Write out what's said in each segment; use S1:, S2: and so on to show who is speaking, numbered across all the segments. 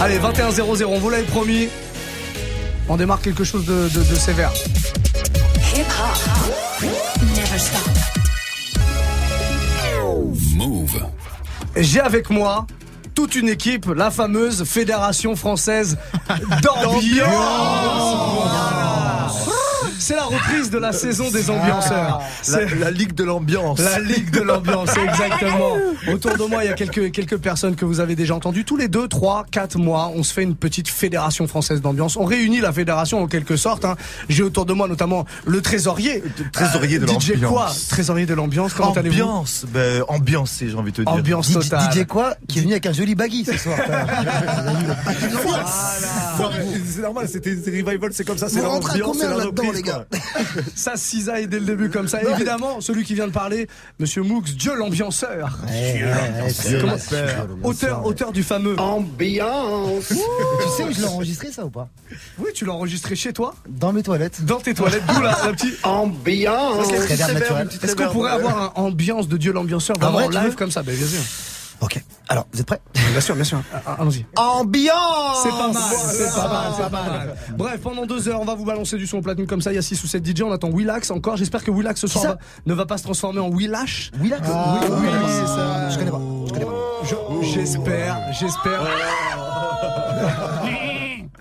S1: Allez, 21-0-0, on vous l'avait promis. On démarre quelque chose de, de- de sévère.
S2: Hip hop. Never stop.
S3: Move.
S1: J'ai avec moi toute une équipe, la fameuse Fédération française d'ambiance. C'est la reprise de la saison des ambianceurs.
S4: La,
S1: C'est-
S4: la ligue de l'ambiance.
S1: La Ligue de l'ambiance, exactement. Autour de moi, il y a quelques, quelques personnes que vous avez déjà entendues. Tous les 2, 3, 4 mois, on se fait une petite fédération française d'ambiance. On réunit la fédération en quelque sorte. hein. J'ai autour de moi notamment le trésorier.
S4: Trésorier de
S1: Euh, DJ
S4: l'ambiance.
S1: quoi? Trésorier de l'ambiance, comment allez-vous?
S4: Ambiance, ben, ambiance, j'ai envie de te dire.
S1: Ambiance
S5: DJ,
S1: totale.
S5: DJ quoi Qui est venu avec un joli baggy ce soir.
S4: Mais C'est normal, c'était revival, c'est comme ça, c'est
S5: à
S4: l'ambiance,
S5: combien
S4: la
S5: là-dedans,
S4: reprise,
S5: les gars?
S1: Ça cisaille dès le début comme ça. Évidemment, celui qui vient de parler, Monsieur Mooks, Dieu l'ambianceur. Comment- Auteur, auteur du fameux.
S6: Ambiance.
S5: Tu sais où je l'ai enregistré ça ou pas?
S1: Oui, tu l'as enregistré chez toi,
S5: Dans mes toilettes.
S1: dans tes toilettes, d'où la, la petite.
S6: Ambiance.
S5: Très bien naturel.
S1: Est-ce qu'on pourrait avoir un ambiance de Dieu l'ambianceur vraiment
S5: vrai,
S1: en
S5: tu
S1: live comme ça? Ben, Bien sûr.
S5: Ok. Alors, vous êtes prêts?
S1: Bien sûr, bien sûr. Ah, Allons-y.
S5: Ambiance
S1: C'est pas mal, c'est pas mal, c'est pas mal. Bref, pendant deux heures, on va vous balancer du son au platine comme ça. Il y a 6 ou 7 DJ. On attend Willax encore. J'espère que Willax ce soir va- ne va pas se transformer en Willash.
S5: Oui là
S1: oui, oui,
S5: c'est ça. Je connais pas. Je connais pas.
S1: Je- J'espère, j'espère.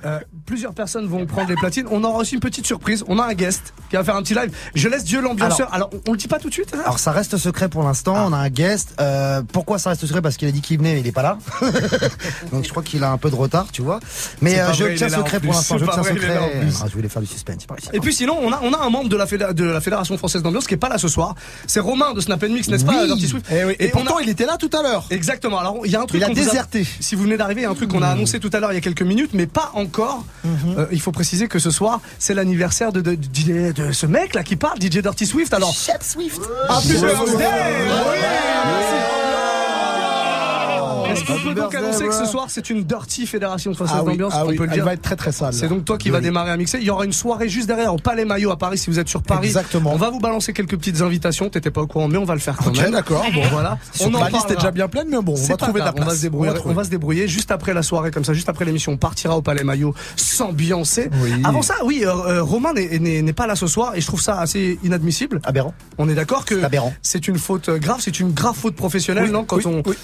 S1: Euh, plusieurs personnes vont prendre les platines. On aura aussi une petite surprise. On a un guest qui va faire un petit live. Je laisse Dieu l'ambianceur. Alors, on, on le dit pas tout de suite. hein
S5: Alors ça reste secret pour l'instant, on a un guest. Euh, pourquoi ça reste secret? Parce qu'il a dit qu'il venait mais il est pas là. Donc je crois qu'il a un peu de retard, tu vois. Mais euh, je tiens secret pour l'instant, je tiens secret. Ah, je voulais faire du suspense, pas.
S1: Et puis sinon, on a, on a un membre de la, fédé- de la Fédération Française d'Ambiance qui est pas là ce soir. C'est Romain de Snap Mix, n'est-ce pas,
S5: Oui.
S1: Swift?
S4: Et, oui. Et pourtant,
S1: a-
S4: il était là tout à l'heure.
S1: Exactement. Alors, il y a un truc
S5: Il a déserté.
S1: Si vous venez d'arriver, il y a un truc qu'on a annoncé tout à l'heure il y a quelques minutes, mais pas encore. Euh, il faut préciser que ce soir, c'est l'anniversaire de, de, de, de ce mec là qui parle, DJ Dirty Swift. Alors,
S5: Chef Swift.
S1: happy birthday Est-ce qu'on peut donc annoncer que ce soir c'est une Dirty Fédération Française
S4: Ah oui,
S1: d'Ambiance
S4: ah
S1: On peut le dire.
S4: va être très très sale.
S1: C'est donc toi qui vas démarrer à mixer. Il y aura une soirée juste derrière au Palais Maillot à Paris si vous êtes sur Paris.
S4: Exactement.
S1: On va vous balancer quelques petites invitations. T'étais pas au courant, mais on va le faire quand même.
S4: d'accord, bon.
S1: voilà.
S4: Sur
S1: en
S4: la liste est déjà bien pleine, mais bon, on va trouver de la
S1: grave, On va
S4: place.
S1: se débrouiller.
S4: On va
S1: On se débrouiller juste après la soirée, comme ça, juste après l'émission. On partira au Palais Maillot s'ambiancer.
S4: Oui.
S1: Avant ça, oui, euh, euh, Romain n'est- pas là ce soir et je trouve ça assez inadmissible.
S5: Aberrant.
S1: On est d'accord que
S5: C'est
S1: une faute euh, grave, c'est une grave faute professionnelle,
S4: Oui,
S1: non Quand
S4: oui,
S1: on
S4: oui.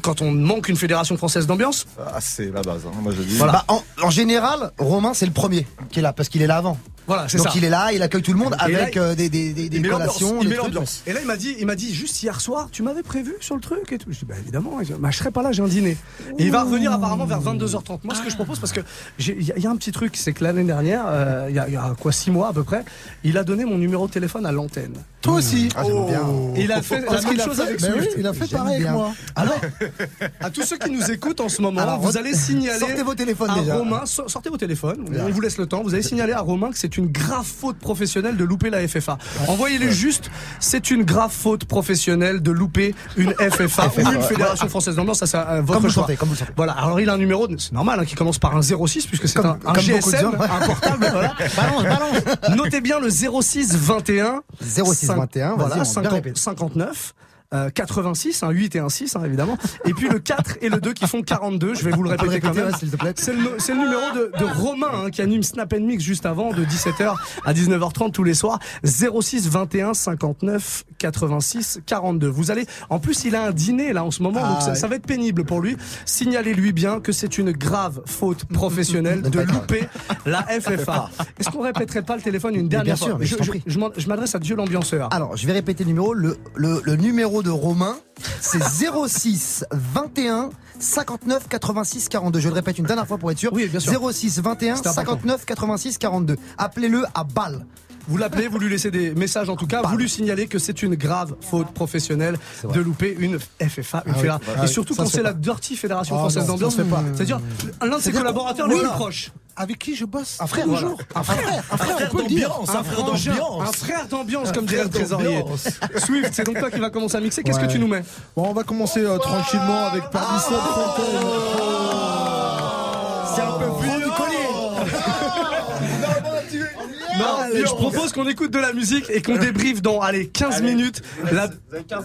S1: Quand on manque une fédération française d'ambiance.
S4: Ah, c'est la base, hein. moi je dis.
S5: Bah, en, en général, Romain c'est le premier qui est là parce qu'il est là avant.
S1: Voilà, c'est
S5: Donc
S1: ça.
S5: il est là, il accueille tout le monde
S1: Et là,
S5: avec euh, des, des, des, des collations.
S4: il
S5: des
S4: met
S5: trucs.
S4: l'ambiance.
S1: Et là, il m'a dit, il m'a dit juste hier soir, tu m'avais prévu sur le truc et tout. Je dis, bah évidemment, dit, bah, je serai pas là, j'ai un dîner. Et il va revenir apparemment vers 22h30. Moi, ce que je propose, parce que il y, a- il y a un petit truc, c'est que l'année dernière, euh, il y, a, il y a quoi, six mois à peu près, il a donné mon numéro de téléphone à l'antenne.
S4: Toi aussi.
S5: Ah, j'aime bien.
S1: Et il a fait la même chose avec
S4: ben
S1: Swift.
S4: oui, il a fait pareil avec moi.
S1: Alors, à tous ceux qui nous écoutent en ce moment,
S5: Alors,
S1: vous allez signaler
S5: sortez vos téléphones
S1: à
S5: déjà.
S1: Romain, so- sortez vos téléphones, on vous laisse le temps, vous allez signaler à Romain que c'est une grave faute professionnelle de louper la FFA. Envoyez-les juste, c'est une grave faute professionnelle de louper une FFA ou une Fédération Française d'Ambiance, ça c'est euh, votre
S5: Comme vous le
S1: choix.
S5: sentez, comme vous le sentez.
S1: Voilà, alors il a un numéro, c'est normal, hein, qui commence par un 06 puisque c'est un, un
S5: comme
S1: GSM,
S5: gens.
S1: un portable, voilà.
S5: Balance, balance.
S1: Notez bien le 06 21
S5: 06 21,
S1: voilà,
S5: vas-y, on va bien
S1: 50
S5: répéter.
S1: 59 euh, 86, un 8 et un 6 hein, évidemment, et puis le 4 et le 2 qui font 42, je vais vous le
S5: Ah,
S1: répéter quand même.
S5: ouais, s'il te plaît.
S1: C'est le, c'est le numéro de, de Romain hein, qui anime Snap and Mix juste avant de 17h à 19h30 tous les soirs 06 21 59 86 42. Vous allez en plus il a un dîner là en ce moment
S4: Ah,
S1: donc ça,
S4: ouais.
S1: ça va être pénible pour lui. Signalez-lui bien que c'est une grave faute professionnelle de louper la FFA. Est-ce qu'on répéterait pas le téléphone une dernière
S5: bien sûr,
S1: fois
S5: mais je
S1: Je, je- je m'adresse à Dieu l'ambianceur.
S5: Alors, je vais répéter le numéro. Le, le, le numéro de Romain, c'est 06 21 59 86 42. Je le répète une dernière fois pour être sûr.
S1: Oui, bien sûr.
S5: 06 21
S1: C'est important.
S5: 59 86 42. Appelez-le à balle.
S1: Vous l'appelez, vous lui laissez des messages en tout cas, vous lui signalez que c'est une grave faute professionnelle de louper une FFA, une
S4: ah
S1: Et surtout quand c'est la Dirty Fédération
S4: Ah
S1: Française d'Ambiance. C'est-à-dire l'un de ses collaborateurs les plus
S4: voilà.
S1: proches.
S4: Avec qui je bosse
S5: Un frère,
S4: toujours. Un frère, un frère, on peut le dire.
S1: Un un frère d'ambiance, comme dirait le
S4: frère
S1: trésorier.
S4: d'ambiance.
S1: Swift, c'est donc toi qui vas commencer à mixer. Qu'est-ce que tu nous mets
S4: Bon, on va commencer euh, tranquillement avec Pardisson Fontaine.
S5: C'est un peu plus du collier.
S1: Non, je propose qu'on écoute de la musique et qu'on débriefe dans, allez, 15 minutes la-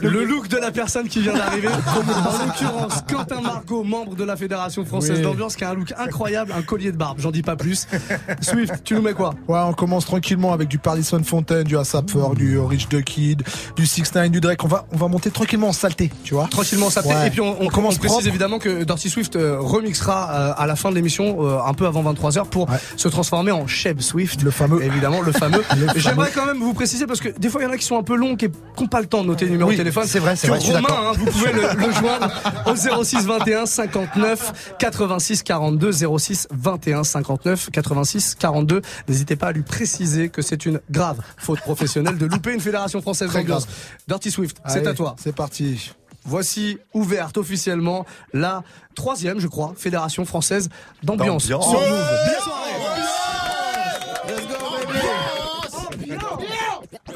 S1: le look de la personne qui vient d'arriver. En l'occurrence, Quentin Margot, membre de la Fédération Française
S4: Oui.
S1: d'Ambiance, qui a un look incroyable, un collier de barbe. J'en dis pas plus. Swift, tu nous mets quoi?
S4: Ouais, on commence tranquillement avec du Parlison Fontaine, du ASAP Ferg, du Rich the Kid, du 6 9 du Drake. On va, on va monter tranquillement en saleté, tu vois.
S1: Tranquillement, fait.
S4: Ouais.
S1: Et puis on, on-
S4: On commence
S1: on précise
S4: propre.
S1: évidemment que Dirty Swift euh, remixera euh, à la fin de l'émission, euh, un peu avant 23h, pour
S4: Ouais.
S1: se transformer en Cheb Swift.
S4: Le fameux.
S1: Évidemment, le fameux. J'aimerais quand même vous préciser parce que des fois il y en a qui sont un peu longs, qui n'ont pas le temps de noter le numéro
S5: Oui,
S1: de téléphone.
S5: c'est vrai, c'est vrai,
S1: Romain, hein, vous pouvez le, le joindre au 06 21 59 86 42 06 21 59 86 42. N'hésitez pas à lui préciser que c'est une grave faute professionnelle de louper une fédération française
S4: Très
S1: d'ambiance. Dirty Swift, c'est à toi.
S4: C'est parti.
S1: Voici ouverte officiellement la troisième, je crois, fédération française d'ambiance. Bien soirée.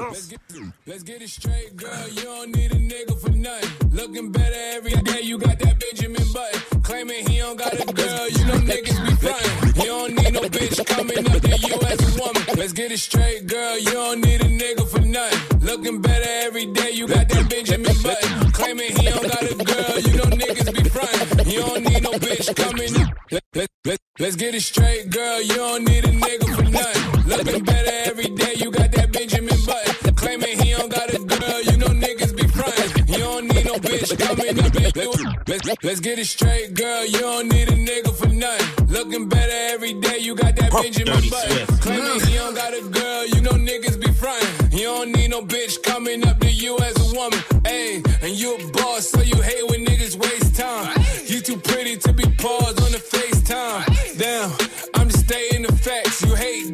S7: Let's get it straight, girl. You don't need a nigga for nothing. Looking better every day. You got that Benjamin Button. Claiming he don't got a girl. You know niggas be frontin'. You don't need no bitch coming up to you as a woman. Let's get it straight, girl. You don't need a nigga for nothing. Looking better every day. You got that Benjamin Button. Claiming he don't got a girl. You know niggas be frontin'. You don't need no bitch coming up. Let, let, let, let's get it straight, girl. You don't need a nigga for nothing. Looking better every day. You got he don't got girl. You know niggas be frontin'. You don't need no bitch coming up in. Let's, let's get it straight, girl. You don't need a nigga for nothing. Looking better every day. You got that Benjamin Button. Claiming don't got a girl. You know niggas be frontin'. You don't need no bitch coming up to you as a woman. Ayy, and you a boss, so you hate when niggas waste time. You too pretty to be paused on the FaceTime. Damn, I'm just stating the facts. You hate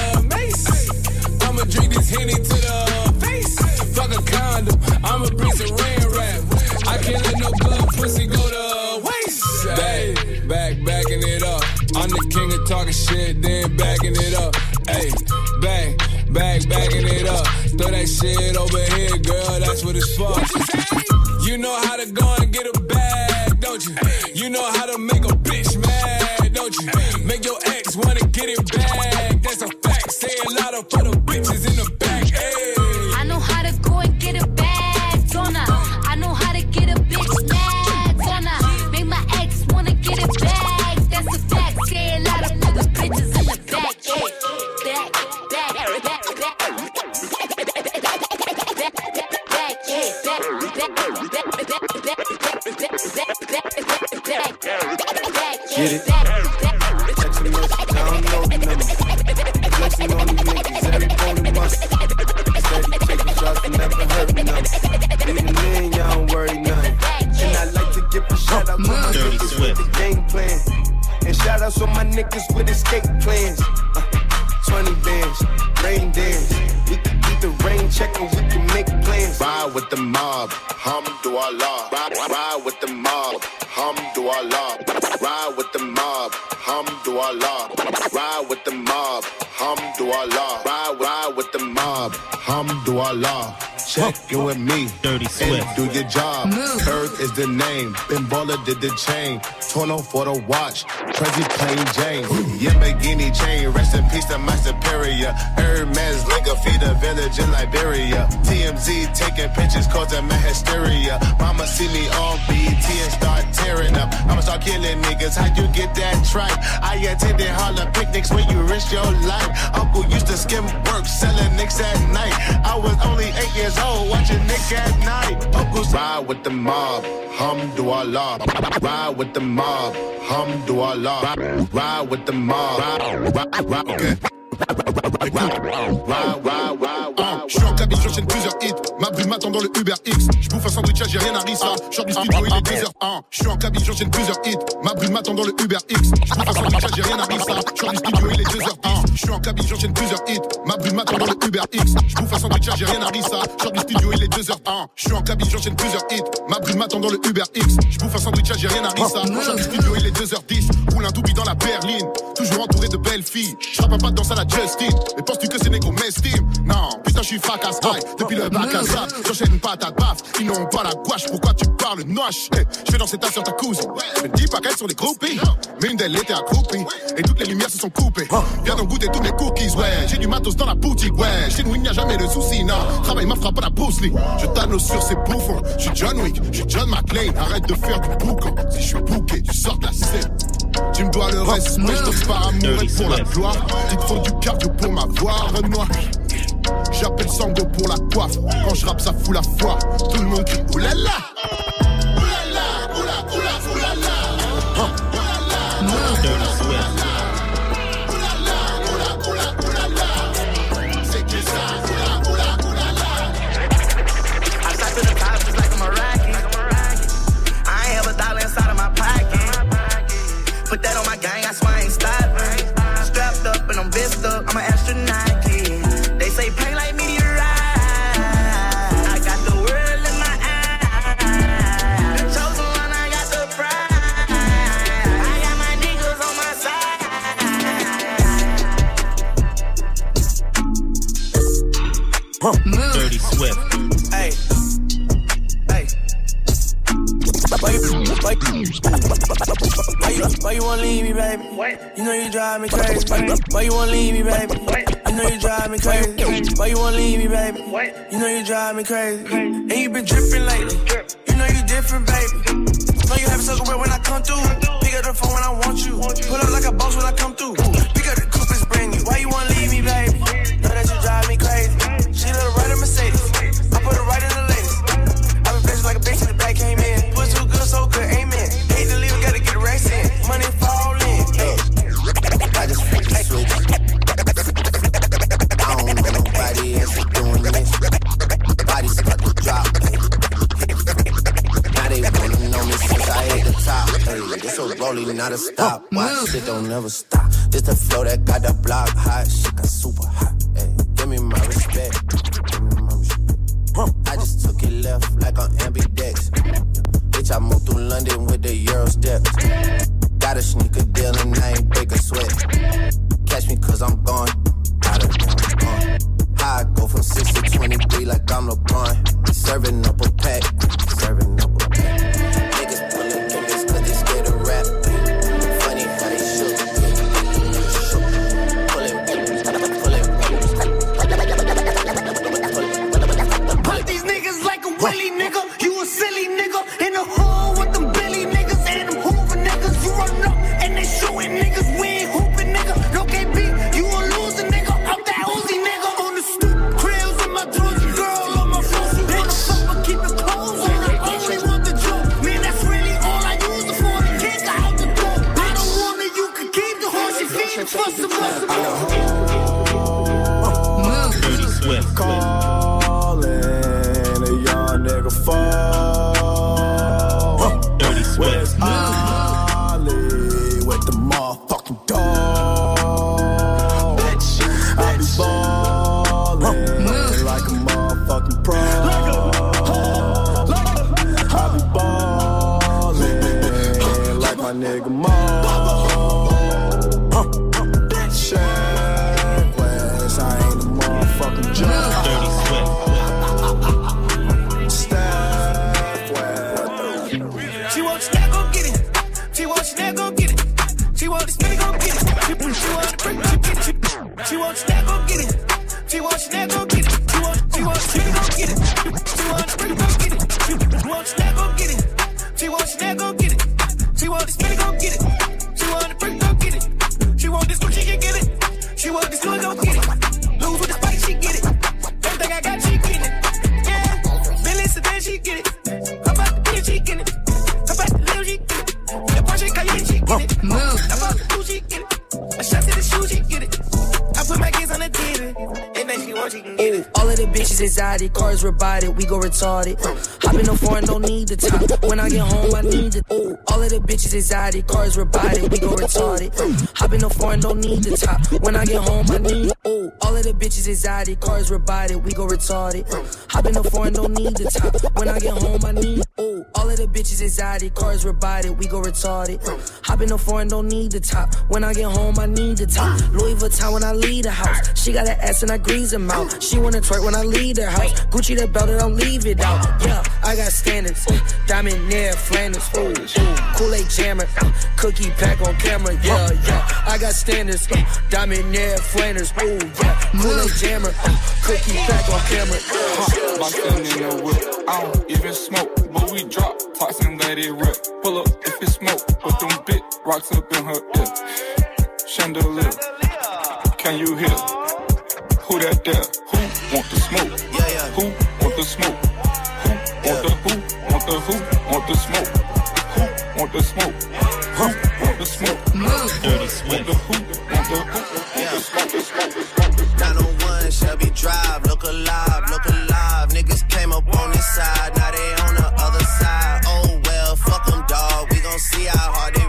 S7: henny to the face. Fuck a condom, I'ma bring some rain rap. I can't let no good pussy go to waste. Back, back, backing it up. I'm the king of talking shit, then backing it up. Hey, back, back, backing it up. Throw that shit over here, girl, that's what it's for. You know how to go
S3: with
S8: me
S9: Dirty
S8: and
S9: Swift.
S8: do your job. Kirk is the name. Ben Baller did the chain. Torno for the watch. Crazy plain Jane. Yamagini chain. Rest in peace to my superior. Hermes Liquor feed a village in Liberia. TMZ taking pictures causing my hysteria. Mama see me on BT and start tearing up. I'ma start killing niggas. How you get that tripe? I attended Harlem picnics where you risk your life. Uncle used to skim work selling nicks at night. I was only eight years old watching Nick at night. Uncle's ride with the mob, hum do hamdulillah. Ride with the mob, hamdulillah. Ride with the mob, ride, ride,
S10: Je suis en cabine, j'enchaîne plusieurs hits. Ma brune m'attend dans le Uber X. Je bouffe un sandwich, j'ai rien à rissa. Je sors du studio, il est 2h. Je suis en cabine, j'enchaîne plusieurs hits. Ma brune m'attend dans le Uber X. Je bouffe un sandwich, j'ai rien à rissa. Je sors du studio, il est 2h10. Je suis en cabine, j'enchaîne plusieurs hits. Ma brune m'attend dans le Uber X. Je bouffe un sandwich, j'ai rien à rissa. Je sors du studio, il est 2h. Je suis en cabine, j'enchaîne plusieurs hits. Ma brune m'attend dans le Uber X. Je bouffe un sandwich, j'ai rien à rissa. Je sors du studio, il est 2h10. Roule un doubi dans la berline. Toujours entouré de belles filles. Je un pas de danse à la Justin. Mais penses-tu que ces négros m'estiment? Non, putain, je suis fracasse high. Depuis le bac à sable, j'enchaîne une patate baffe. Ils n'ont pas la gouache, pourquoi tu parles noche? Eh, je fais danser ta sur ta cousine. Me dis pas qu'elles sont des groupies. Mais une d'elles était accroupie. Et toutes les lumières se sont coupées. Viens donc goûter tous mes cookies, ouais. J'ai du matos dans la boutique, ouais. Chez nous, il n'y a jamais de soucis, non. Travail ma frappe à la Bruce Lee. Je t'annonce sur ces bouffons. Je suis John Wick, je suis John McClane. Arrête de faire du boucan. Si je suis bouqué, tu sors de la scène. Tu me dois le respect, je te par amour et pour la gloire. Il te faut du cardio pour m'avoir, Renoir. J'appelle Sango pour la coiffe. Quand je rappe, ça fout la foi. Tout le monde crie. Oulala,
S11: side.
S12: Dirty Swift.
S11: Hey. Hey. Why you, why, why you, why you wanna leave me, baby? Wait, you know you drive me crazy. Why, why you wanna leave me, baby? You know you drive me crazy. Why you wanna leave me, baby? Wait, you know you drive me crazy. And you been dripping lately. You know you different, baby. Know you have a circle when I come through. Pick up the phone when I want you. Pull up like a boss when I come through.
S13: Not a stop. Watch shit don't never stop. This the flow that got the block hot. Shit got super hot. Hey, give me my respect. Give me my respect. I just took it left like on ambidex. Bitch, I moved through London with the Euro steps. Got a sneaker
S9: rebided, we go retarded. Hop in the foreign, don't need the top. When I get home, I need ooh. All of the bitches anxiety, cars rebided, we go retarded. Hop in the foreign, don't need the top. When I get home, I need the top. Louis Vuitton when I leave the house. She got an ass and I grease them out. She wanna twerk when I leave the house. Gucci the belt and don't leave it out. Yeah, I got standards. Diamond near Flanders. Ooh, ooh. Kool-Aid jammer. Cookie pack on camera. Yeah, yeah. I got standards. Diamond near Flanders. Ooh, yeah. Kool-Aid jammer. Uh, cookie pack on camera. Uh.
S14: Boxing in the whip. I don't even smoke, but we drop. Toxin let it rip. Pull up if it smoke. Put them big rocks up in her ear. Chandelier. Can you hear? Who that there? Who want the smoke?
S13: Yeah, yeah.
S14: Who want the smoke? Want the who? Want the who? Want the smoke? Who want the smoke? Who want the smoke?
S12: Dirty Swift.
S14: Want the who? Want the who? Want smoke? The smoke?
S13: 901 Shelby Drive, look alive, look alive. Niggas came up on this side, now they on the other side. Oh well, fuck them, dog. We gon' see how hard they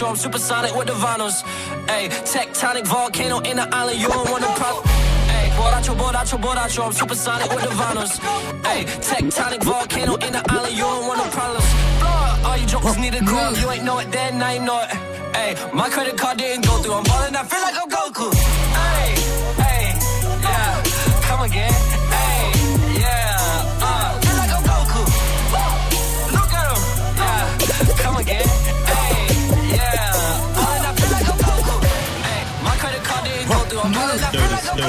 S9: borracho, I'm supersonic with the vinyls. Hey, tectonic volcano in the island, you don't want to pro. Hey, borracho, borracho, borracho, I'm supersonic with the vinyls. Hey, tectonic volcano in the island, you don't want no problems. All you jokers need a up. You ain't know it then, you know it. Hey, my credit card didn't go through. I'm ballin', I feel like I'm Goku.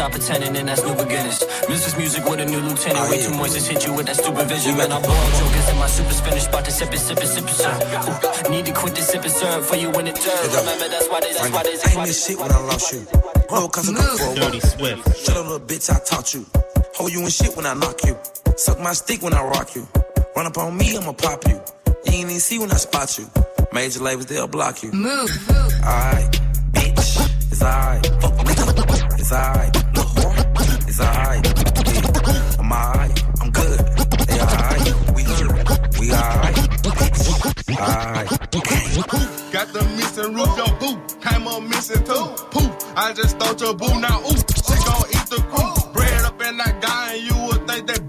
S9: Stop pretending and that's new beginnings. Mrs. Music with a new lieutenant. Oh, Way too moist, just hit you with that stupid vision. Man, I blow up jokers in my super spinach. About to sip it, sip it, sip it, sir. Ooh, need to quit the sip and serve for you when it turns. Remember, that's why they, that's why they, that's
S15: ain't
S9: why they.
S15: shit when I lost you. No, cause I come for a
S12: Dirty. Swift.
S15: Shut up, little bitch, I taught you. Hold you in shit when I knock you. Suck my stick when I rock you. Run up on me, I'ma pop you. You ain't even see when I spot you. Major labels, they'll block you. Move. Alright, bitch. It's alright. It's alright. It's alright. I'm alright. I'm good. They alright. We. We alright. Alright.
S16: Got the missing roof, your boo. Came up missing too. Poof, I just thought your boo now. Ooh, she gon' eat the crew. Bread up in that guy, and you would think that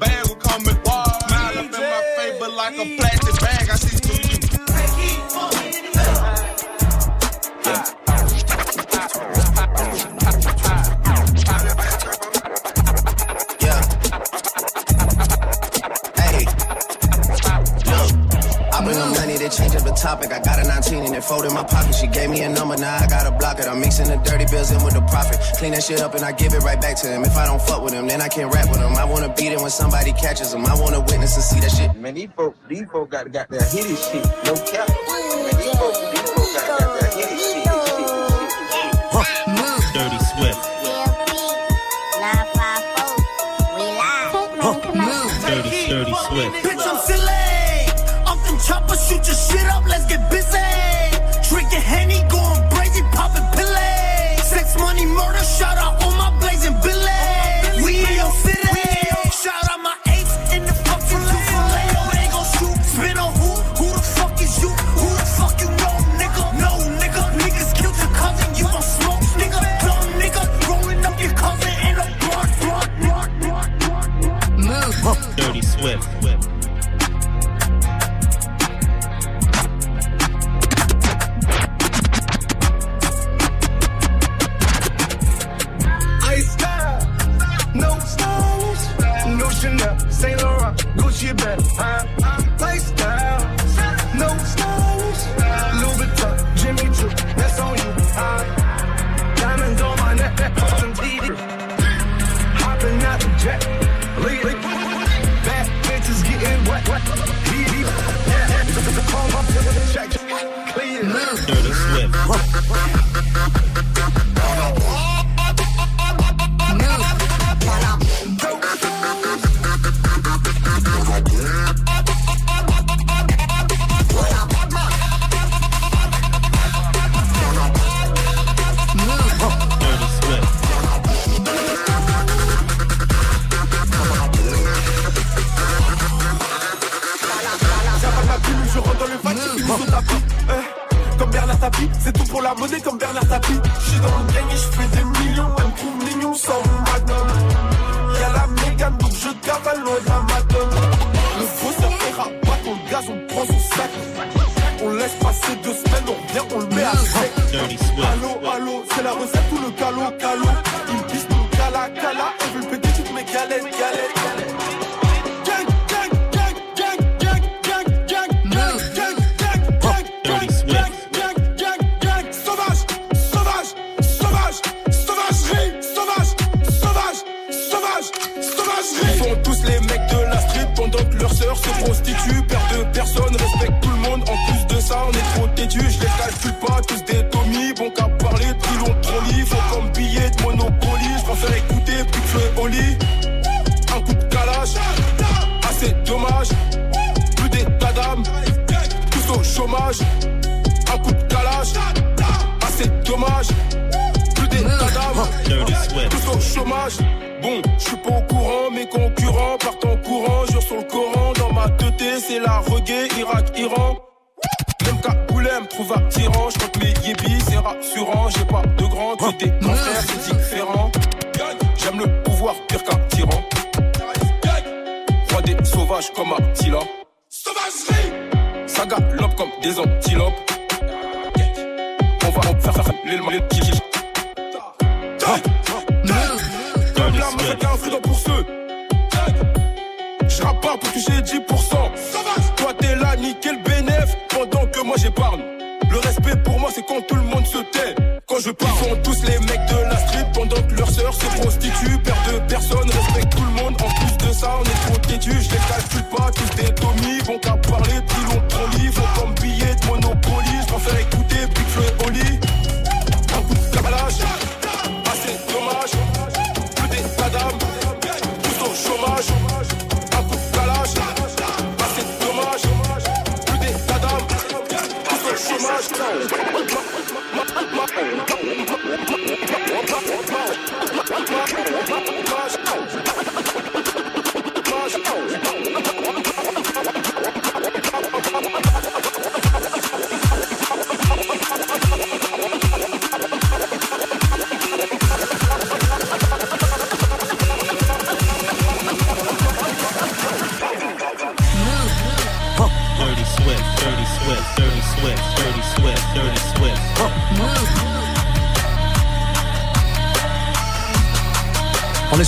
S13: the topic. I got a 19 and it fold in my pocket. She gave me a number, now I gotta block it. I'm mixing the dirty bills in with the profit. Clean that shit up and I give it right back to him. If I don't fuck with him, then I can't rap with him. I wanna beat it when somebody catches him. I wanna witness and see that shit.
S10: Man, these folks, these folks got, got that hitty shit. No cap. Man, these folk, these folk got, got that hitty shit.
S12: Dirty Swift. Dirty, dirty Swift.
S17: Shoot your shit up, let's get busy.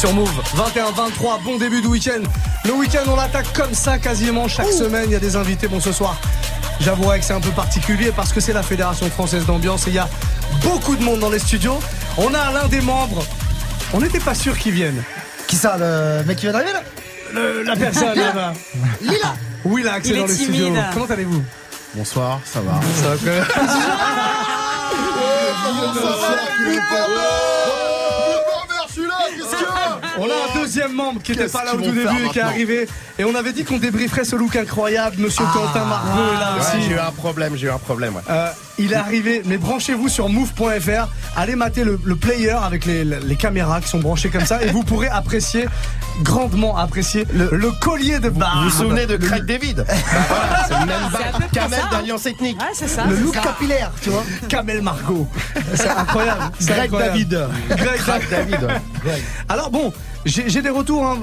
S18: Sur
S1: Move, 21-23, bon début de week-end. Le week-end, on l'attaque comme ça quasiment chaque semaine. Il y a des invités. Bon, ce soir, j'avouerai que c'est un peu particulier parce que c'est la Fédération française d'ambiance et il y a beaucoup de monde dans les studios. On a l'un des membres. On n'était pas sûr qu'il vienne.
S5: Qui ça, le mec qui vient d'arriver là
S1: Le- La personne là-bas.
S5: Lila Il
S1: est
S5: est
S1: dans les
S5: timide.
S1: studios. Comment allez-vous?
S19: Bonsoir, ça va?
S1: Ça va Hola. Deuxième membre qui n'était pas là au tout début et qui est arrivé. Et on avait dit qu'on débrieferait ce look incroyable. Monsieur Quentin Margot est là
S19: Ouais,
S1: aussi.
S19: j'ai eu un problème, j'ai eu un problème. ouais.
S1: Euh, il est arrivé, mais branchez-vous sur move.fr. Allez mater le, le player avec les, les caméras qui sont branchées comme ça et vous pourrez apprécier, grandement apprécier, le, le collier de barbe.
S19: Vous vous souvenez de Craig David Bah voilà, C'est le même barbe Camel d'Alliance Ethnique.
S20: Ouais, c'est ça.
S1: Le look
S20: ça.
S1: capillaire, tu vois. Kamel Margot. C'est incroyable.
S19: Greg
S1: incroyable.
S19: David.
S1: Greg,
S19: Greg David.
S1: Alors bon, j'ai des retours. hein.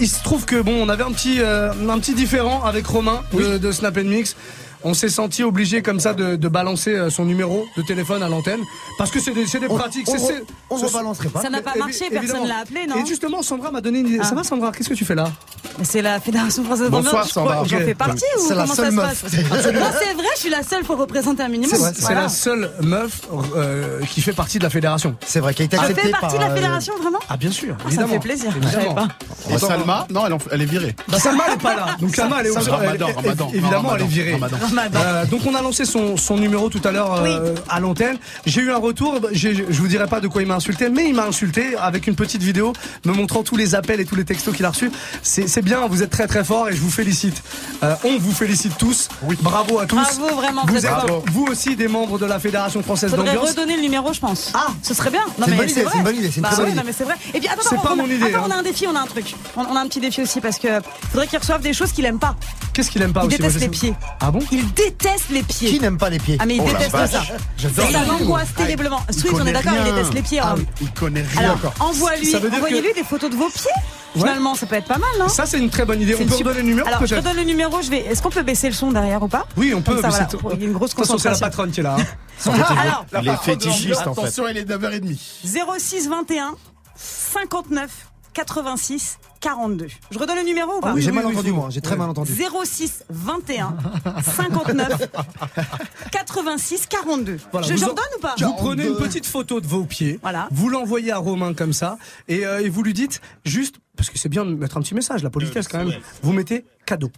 S1: Il se trouve que bon, on avait un petit, euh, un petit différent avec Romain de, de Snap Mix. On s'est senti obligé comme ça de, de balancer euh, son numéro de téléphone à l'antenne parce que c'est des, c'est des
S5: On-
S1: pratiques.
S5: on re- on
S1: ce-
S5: rebalancerait pas.
S20: Ça n'a pas marché, personne
S1: évidemment.
S20: l'a appelé, non
S1: Et justement, Sandra m'a donné une idée.
S20: Ah.
S1: Ça va, Sandra Qu'est-ce que tu fais là?
S20: C'est la Fédération française
S1: Bonsoir,
S20: je crois.
S1: Sandra.
S20: J'en fais partie ou
S1: C'est la
S20: comment
S1: seule
S20: ça se
S1: meuf.
S20: passe? Non, c'est vrai, je suis la seule pour représenter un minimum.
S1: C'est la seule meuf euh, qui fait partie de la fédération.
S5: C'est vrai, qui a été
S20: Je
S5: acceptée
S20: fais partie de la
S5: euh,
S20: fédération, vraiment?
S1: Ah bien sûr,
S20: Ah, Ça me fait plaisir,
S1: Évidemment.
S20: pas.
S19: Et Salma Non, elle, est virée.
S1: Bah Salma elle est pas là. Donc Salma elle est au Évidemment elle est virée. Euh, donc on a lancé son, son numéro tout à l'heure euh, à l'antenne. J'ai eu un retour. Je vous dirai pas de quoi il m'a insulté, mais il m'a insulté avec une petite vidéo me montrant tous les appels et tous les textos qu'il a reçus. C'est bien. Vous êtes très très fort et je vous félicite. Euh, on vous félicite tous. Bravo à tous.
S20: Bravo, vraiment, vous êtes
S1: vous aussi des membres de la Fédération française
S20: Faudrait
S1: d'ambiance.
S20: redonner le numéro, je pense. Ah, ce serait bien. Non,
S5: C'est une
S20: mais
S5: bonne idée,
S20: vrai.
S5: c'est une bonne idée, c'est une
S20: Bah
S5: très bonne
S20: ouais,
S5: idée.
S20: Non, mais c'est vrai. Et puis attends,
S1: pas
S20: on,
S1: mon
S20: a-
S1: idée,
S20: attends,
S1: hein.
S20: on a un défi, on a un truc. On, on a un petit défi aussi parce que faudrait qu'il reçoive des choses qu'il aime pas.
S1: Qu'est-ce qu'il aime pas
S20: Il
S1: aussi
S20: déteste les
S1: sais-
S20: pieds.
S1: Ah bon?
S20: Il il déteste les pieds.
S21: Qui n'aime pas les pieds
S20: Ah mais il
S22: Oh
S20: déteste ça.
S22: J'adore
S20: Ça
S22: les
S20: l'angoisse
S22: moi.
S20: terriblement. Swift, on est d'accord, il déteste les pieds.
S22: Ah,
S20: hein.
S22: il connaît rien.
S20: Alors,
S22: encore.
S20: envoie-lui, envoyez-lui
S1: que-
S20: des photos de vos pieds. Finalement, ça peut être pas mal, non
S1: Ça, c'est une très bonne idée. On peut
S20: super-
S1: redonner le numéro
S20: Alors, je redonne le numéro. Je vais. Est-ce qu'on peut baisser le son derrière ou pas
S1: Oui, on peut.
S20: Ça, voilà, il y a une grosse
S1: De toute façon, c'est la
S20: concentration.
S1: patronne qui est là. hein.
S20: Alors,
S22: Il est fétichiste en fait.
S23: Attention, il est 9h30.
S20: 06 21 59 86 42. Je redonne le numéro ou pas
S21: Ah oui, J'ai mal entendu, moi. J'ai très mal entendu.
S20: 06 21 59 86 42.
S1: Voilà,
S20: je
S1: vous
S20: j'en
S1: en-
S20: donne ou pas
S1: Vous prenez une petite photo de vos pieds,
S20: Voilà.
S1: vous l'envoyez à Romain comme ça, et, euh, et vous lui dites juste, parce que c'est bien de mettre un petit message, la politesse quand même, vous mettez cadeau.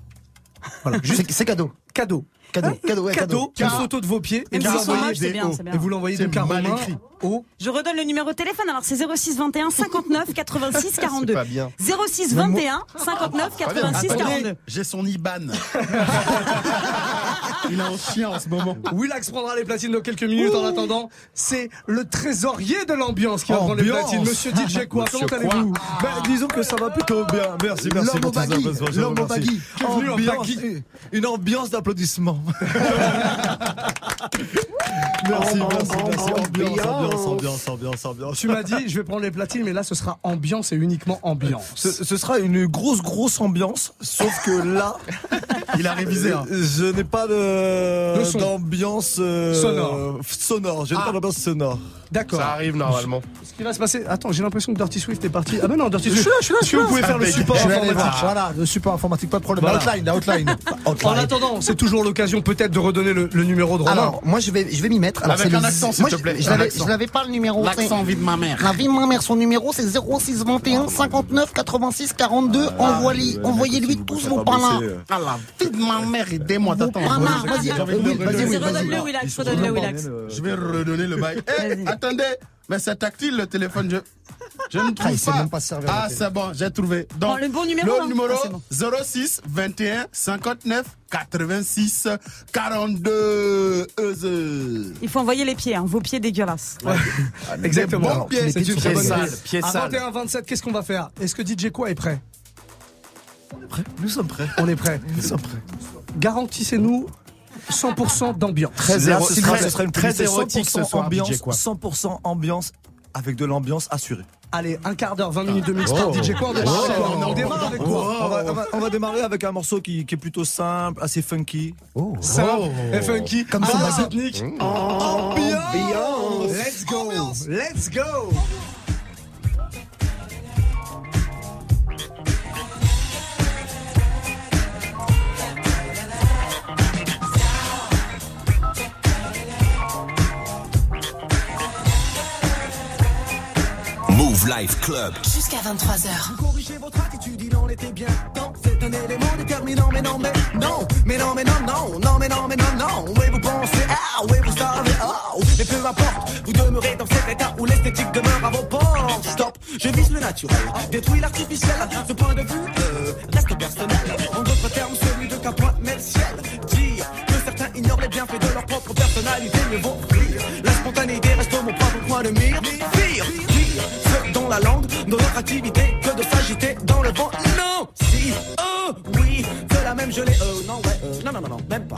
S1: Voilà,
S21: c'est cadeau.
S1: cadeau.
S21: Cadeau,
S1: Hein
S21: cadeau, ouais,
S1: cadeau,
S21: cadeau.
S1: une photo de vos pieds, et vous l'envoyez donc à
S22: mal
S1: Romain
S22: écrit.
S1: au
S20: Je redonne le numéro de téléphone. Alors, c'est 06 21 59 86 42.
S22: pas bien.
S20: 06 21 59 86
S22: Attendez,
S20: 42.
S22: J'ai son IBAN. il est en chien en ce moment.
S1: Willax prendra les platines dans quelques minutes. En attendant, c'est le trésorier de l'ambiance qui va prendre les platines. Monsieur DJ quoi Comment allez-vous
S24: Ben, disons que ça va plutôt bien. Merci, merci.
S21: L'homme au baggy, l'homme au baggy.
S24: une ambiance d'applaudissements. merci, merci, merci. Ambiance, ambiance, ambiance, ambiance, ambiance.
S1: Tu m'as dit, je vais prendre les platines, mais là, ce sera ambiance et uniquement ambiance.
S24: Ce, ce sera une grosse, grosse ambiance, sauf que là,
S22: Il a révisé. hein.
S24: je n'ai pas d'ambiance euh,
S1: Sonore.
S24: sonore. Je n'ai
S1: Ah.
S24: pas d'ambiance sonore.
S1: D'accord.
S22: Ça arrive normalement.
S1: Ce qui va se passer. Attends, j'ai l'impression que Dirty Swift est parti. Ah ben non, Dirty
S24: Je
S1: Swift.
S24: suis là, je suis là, je suis
S1: que
S24: là.
S1: vous pouvez faire le support informatique.
S24: Voilà, le support informatique, pas de problème.
S1: Voilà.
S24: Outline, la outline.
S1: En attendant, c'est toujours l'occasion peut-être de redonner le, le numéro de Romain.
S21: Alors, moi, je vais, je vais m'y mettre. Alors,
S22: Avec un accent, s'il te
S21: je-
S22: plaît.
S21: Je l'avais pas le numéro.
S22: L'accent vie de ma mère.
S21: La vie de ma mère, son numéro c'est 06 21 59 86 42. Envoyez- Envoyez-lui tous vos panas.
S22: Ah la vie de ma mère, aidez-moi.
S21: Vos
S22: Attends,
S21: vas-y, vas-y,
S22: redonner.
S21: oui,
S20: Redonne-le, Willax. Redonne-le, Willax.
S22: Je vais redonner le bail. Eh,
S20: Vas-y.
S22: attendez, mais c'est tactile le téléphone. Je, je ne
S21: Ah,
S22: trouve pas.
S21: même pas
S22: Ah, c'est bon, j'ai trouvé. Donc,
S20: Bon, le bon numéro,
S22: Le
S20: hein.
S22: numéro
S20: Ah, bon.
S22: 06 21 59 86 42. Euse.
S20: Il faut envoyer les pieds, hein, vos pieds dégueulasses.
S1: Exactement.
S22: Des bons pieds.
S1: C'est une
S22: Pieds sales, pieds
S1: À
S22: sales.
S1: 21 27, qu'est-ce qu'on va faire? Est-ce que DJ quoi est prêt
S24: Nous sommes prêts.
S1: On est prêt.
S24: Nous sommes prêts.
S1: Garantissez-nous 100% d'ambiance.
S24: Très
S22: Là,
S24: éro-
S22: ce
S24: ce
S22: sera-
S24: sera, ce sera une
S22: très
S24: playlist
S22: érotique ce
S24: 100%
S22: soir,
S24: ambiance,
S22: DJ quoi.
S24: 100% ambiance avec de l'ambiance assurée.
S1: Allez, un quart d'heure, 20 minutes de mix par
S24: Oh.
S1: DJ quoi On démarre avec quoi On démarre avec quoi
S24: on, va, on va- on va démarrer avec un morceau qui, qui est plutôt simple, assez funky.
S1: Simple et funky.
S21: Comme
S1: la
S21: bateau.
S1: technique.
S6: Ambiance.
S1: Let's go Let's go
S25: Move Life Club.
S26: Jusqu'à 23h.
S27: Corrigez votre attitude, il en était bien temps. C'est un élément déterminant, mais non, mais non, mais non, mais non, non, non, mais non, mais non, non. Oui, vous pensez, ah, oui, vous savez, oh, mais peu importe, vous demeurez dans cet état où l'esthétique demeure à vos portes. Stop, je vise le naturel, détruis l'artificiel. Ce point de vue euh, reste personnel. En d'autres termes, celui de qu'un point met le ciel. Dire que certains ignorent les bienfaits de leur propre personnalité, mieux vaut fuir. La spontanéité reste mon propre point de mire. De notre activité que de s'agiter dans le vent. Non, si, oh, oui, de la même gelée. Oh, non, ouais, euh, non, non, non, non, même pas.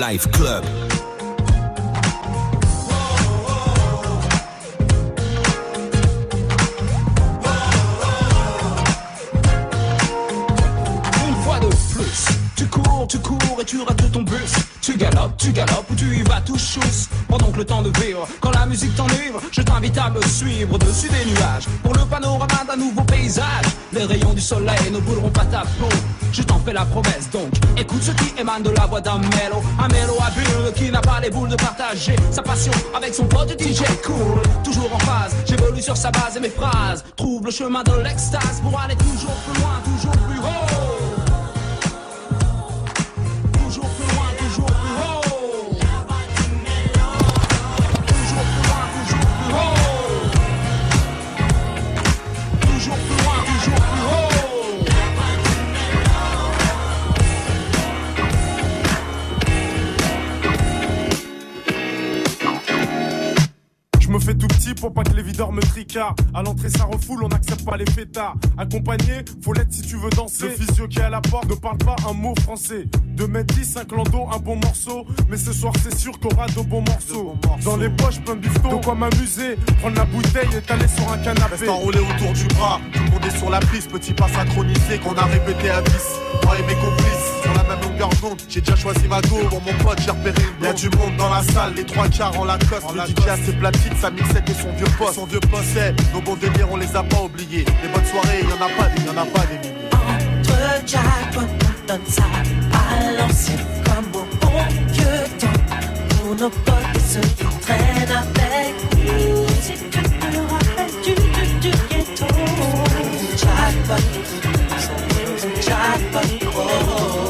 S25: Life Club.
S28: tu cours tu cours et tu rates ton bus. Tu galopes, tu galopes ou tu y vas tout chousse. Prends donc le temps de vivre, quand la musique t'enivre, je t'invite à me suivre au-dessus des nuages. Pour le panorama d'un nouveau paysage, les rayons du soleil ne brûleront pas ta peau. Je t'en fais la promesse donc, écoute ce qui de la voix d'un mélo. Un mélo à bulle qui n'a pas les boules de partager Sa passion avec son pote DJ Cool. Toujours en phase, j'évolue sur sa base et mes phrases. Trouve le chemin de l'extase pour aller toujours plus loin.
S18: Parti pour pas que les videurs me tricardent. À l'entrée, ça refoule, on n'accepte pas les fêtards. Accompagné, faut l'être si tu veux danser. Le physio qui est à la porte ne parle pas un mot français. 2 mètres 10, 5 landau, un bon morceau. Mais ce soir, c'est sûr qu'on aura de bons morceaux. Dans les poches, plein de bifton. De quoi m'amuser, prendre la bouteille et t'aller sur un canapé.
S21: Reste enroulé autour du bras, tout le monde est sur la piste, petit pas synchronisé qu'on a répété à 10. Moi et mes complices, j'ai déjà choisi ma go. Pour mon pote, j'ai repéré une Y'a du monde dans la salle, les trois quarts en Lacoste. Le DJ a ses platines, sa mixette et son vieux poste. Son vieux poste, c'est nos bons délires, on les a pas oubliés. Les bonnes soirées, y'en a pas des, y'en a pas des milliers.
S29: Entre jackpot, on donne ça à l'ancienne comme au bon vieux temps. Pour nos potes et ceux qui traînent avec nous. Si tu te rappelles du, du, du ghetto. Jackpot, jackpot, oh.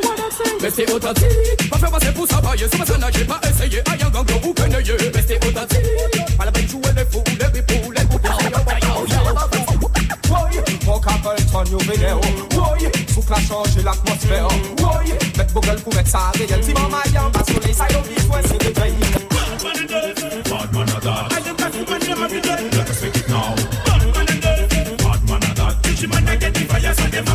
S30: Restez authentique, pas faire passer pour travailler Sur ma scène, j'ai pas essayé, aïe un gang, vous connaissez Restez authentique, pas la peine de jouer les fous, les ripous, les
S31: vidéo Woy, faut que la changer l'atmosphère Woy, mettre vos gueules pour mettre ça réel Si maman y en bas sur les sides, on vit, ouais, c'est des veilles
S30: Bad man of that. Let us make it now. Bad man that. I get fire, so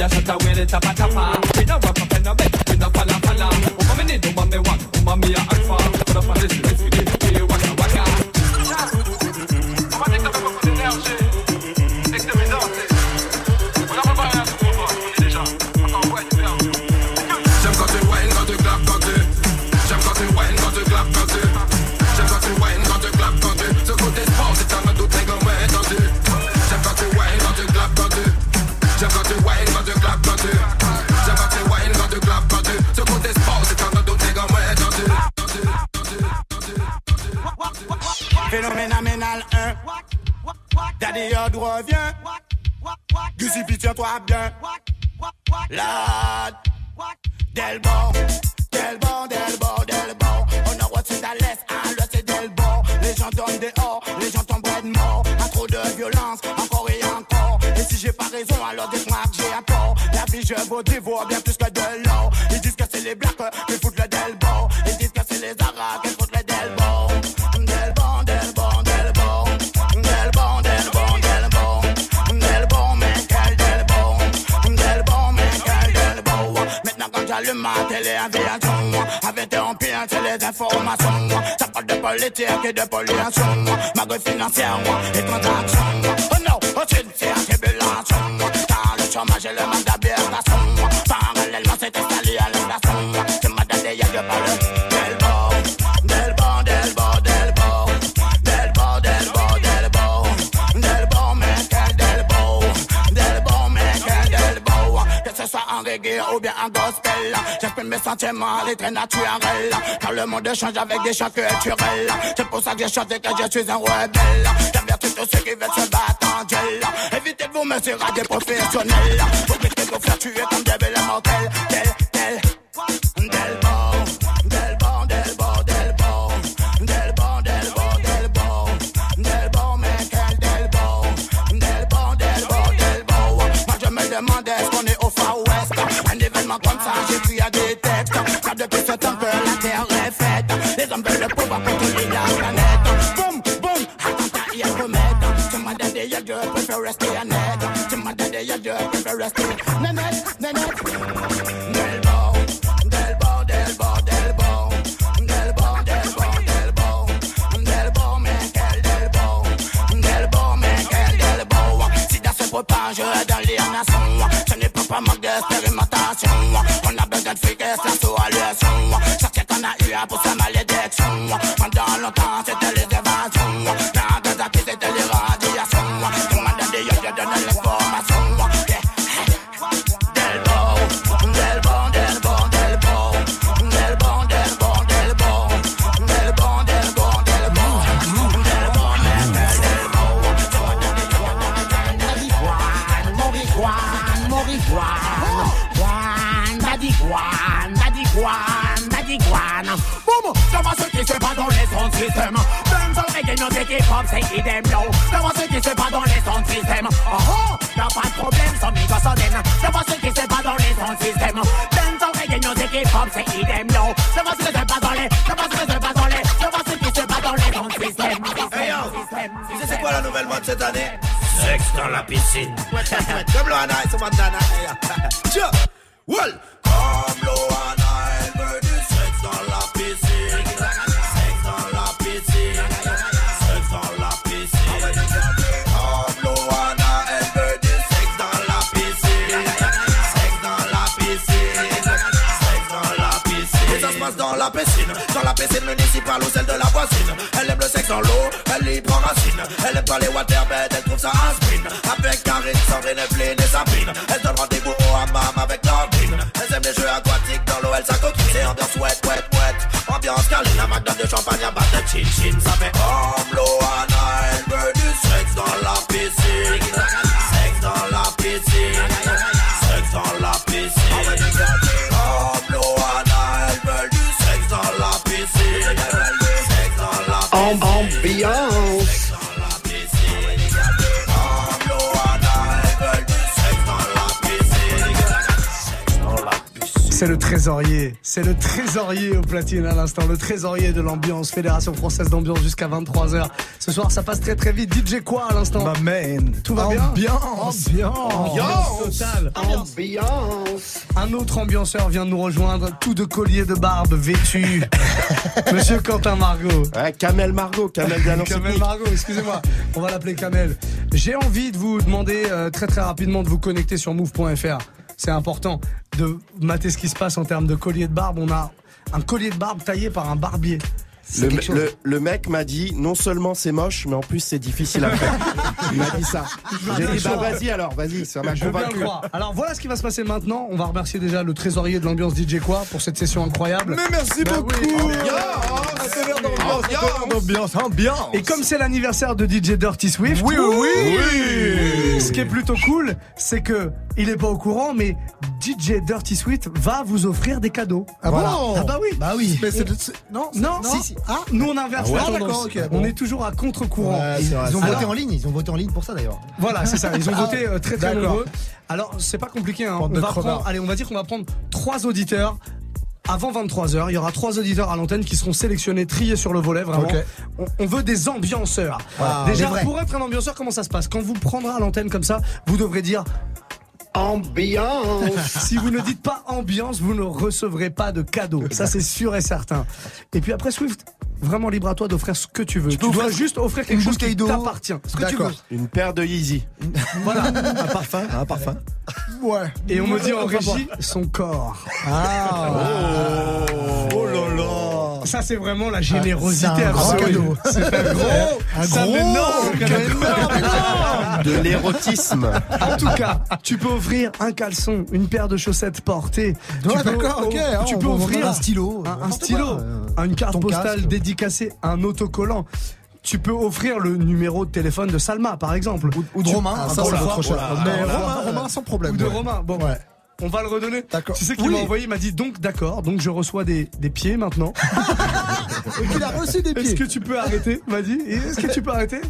S31: a shot a well tapa tapa. We
S30: know
S18: what. 1 Daddy Yod revient Gucci tiens-toi bien. Lad. Delbon Delbon, Delbon, Delbon On a what's à l'est, à l'ouest c'est Delbon Les gens donnent des hors, les gens tombent de mort. À trop de violence, encore et encore. Et si j'ai pas raison, alors dites-moi que j'ai un La vie je vous dévore bien plus que de l'or. Ils disent que c'est les blacks j'allume ma télé aviation Avec un pire, c'est les informations Ça parle de politique et de pollution. Ma gueule financière et transactions Oh non, oh c'est une tribulation Car le chômage le bien en gospel. J'exprime mes sentiments, les traits naturels. Car le monde change avec des chants culturels. C'est pour ça que j'ai chanté que je suis un rebelle. J'avertis tous ceux qui veulent se battre en duel. Évitez de vous mesurer à des professionnels. Vous mettez vos faire tuer comme des belles mortels. Tel, ça, j'ai pris à des textes Car depuis ce temps que la terre est faite Les hommes veulent le pouvoir contrôler la planète Boum, Mira, pues c'est
S17: idem yo. Je vois ce qui se passe dans les sons de système. Oh oh, y'a pas de problème sans Migos Oden. Je vois ce qui se passe dans les sons de système. Hop c'est idem yo. Je vois ce qui se passe dans les, je vois ce qui se passe dans les, je vois ce qui se passe dans les sons de système.
S32: Hey yo, tu sais c'est quoi la nouvelle mode cette année? Sexe dans la piscine. Comme Loana et son bandana. Hey, yo. Tiens, municipale ou celle de la voisine. Elle aime le sexe dans l'eau, elle y prend racine. Elle aime pas les waterbeds, elle trouve ça aspirine. Avec Karine, Sandrine, Evelyne et Sabine. Elle donne rendez-vous au hammam avec Nordine. Elle aime les jeux aquatiques dans l'eau, elle s'acoquine. C'est ambiance wet, wet, wet. Ambiance câline, un magnum de champagne à battre de chin chin. Ça fait comme
S1: trésorier, c'est le trésorier au platine à l'instant, le trésorier de l'ambiance, Fédération Française d'Ambiance jusqu'à 23h. Ce soir, ça passe très très vite. DJ quoi à l'instant
S4: Ma man.
S1: Tout va bien?
S4: Ambiance.
S1: Ambiance totale.
S6: Ambiance.
S1: Un autre ambianceur vient de nous rejoindre, tout de collier de barbe vêtu. Monsieur Quentin Margot.
S33: Ouais, Kamel Margot, Kamel d'annonce
S1: Kamel Margot, excusez-moi. On va l'appeler Kamel. J'ai envie de vous demander euh, très très rapidement de vous connecter sur move.fr. C'est important de mater ce qui se passe en termes de collier de barbe. On a un collier de barbe taillé par un barbier.
S33: Le, mec m'a dit non seulement c'est moche, mais en plus c'est difficile à faire. Il m'a dit ça. J'ai dit bah vas-y alors, vas-y, ça m'a
S1: Je veux bien
S33: convaincu.
S1: le croire. Alors voilà ce qui va se passer maintenant. On va remercier déjà le trésorier de l'ambiance DJ quoi pour cette session incroyable.
S4: Mais merci
S1: Bah
S4: beaucoup.
S1: oui.
S4: Ambiance, ambiance, ambiance.
S1: Et comme c'est l'anniversaire de DJ Dirty Swift,
S4: Oui, oui, oui.
S1: Ce qui est plutôt cool, c'est que il est pas au courant, mais DJ Dirty Swift va vous offrir des cadeaux.
S4: Ah
S1: Voilà.
S4: bon
S1: Ah bah oui.
S4: Bah oui. Mais non,
S5: Non,
S4: non.
S5: si, si.
S4: Ah,
S1: Nous on inverse
S4: Ah ouais,
S1: tendance.
S4: d'accord,
S1: On est toujours à contre-courant.
S4: Ouais,
S5: Ils, ont voté en ligne, ils ont voté en ligne pour ça d'ailleurs.
S1: Voilà, c'est ça. Ils ont
S4: Ah,
S1: voté euh, très très nombreux. Alors c'est pas compliqué. Hein. On va prendre, allez, on va dire qu'on va prendre trois auditeurs. Avant 23h, il y aura trois auditeurs à l'antenne qui seront sélectionnés, triés sur le volet, vraiment. On, on veut des ambianceurs.
S5: Ah,
S1: Déjà, pour être un ambianceur, comment ça se passe? Quand vous prendrez à l'antenne comme ça, vous devrez dire
S6: Ambiance.
S1: si vous ne dites pas ambiance, vous ne recevrez pas de cadeau. Ça, c'est sûr et certain. Et puis après, Swift, vraiment libre à toi d'offrir ce que tu veux. Tu, dois juste offrir quelque chose qui t'appartient. Ce que tu veux.
S33: Une paire de Yeezy.
S1: Voilà.
S5: Un parfum, un parfum.
S4: Ouais.
S1: Et on me dit en régie son corps.
S5: Ah,
S4: Oh là là.
S1: Ça, c'est vraiment la générosité
S5: Ah, c'est un cadeau.
S1: C'est un gros,
S4: Un
S1: c'est un
S4: gros
S1: énorme cadeau.
S33: De l'érotisme.
S1: En tout cas, tu peux offrir un caleçon, une paire de chaussettes portées.
S4: Ouais,
S1: tu peux,
S4: d'accord, ok,
S1: Tu peux offrir
S5: un stylo,
S1: un, un stylo,
S5: euh,
S1: une carte postale
S5: casque.
S1: dédicacée, un autocollant. Tu peux offrir le numéro de téléphone de Salma, par exemple.
S5: ou de
S1: Tu-
S5: Romain,
S4: Ah, ça, ça coûte trop cher. Mais. Romain, Romain, sans problème.
S1: Ou de
S4: ouais.
S1: Romain. Bon,
S4: Ouais.
S1: On va le redonner.
S4: D'accord.
S1: Tu sais qu'il
S4: Oui.
S1: m'a envoyé, il m'a dit donc d'accord, donc je reçois des, des pieds maintenant.
S4: Et qu'il a reçu des
S1: Est-ce
S4: pieds.
S1: que tu peux arrêter M'a dit? Est-ce que tu peux arrêter?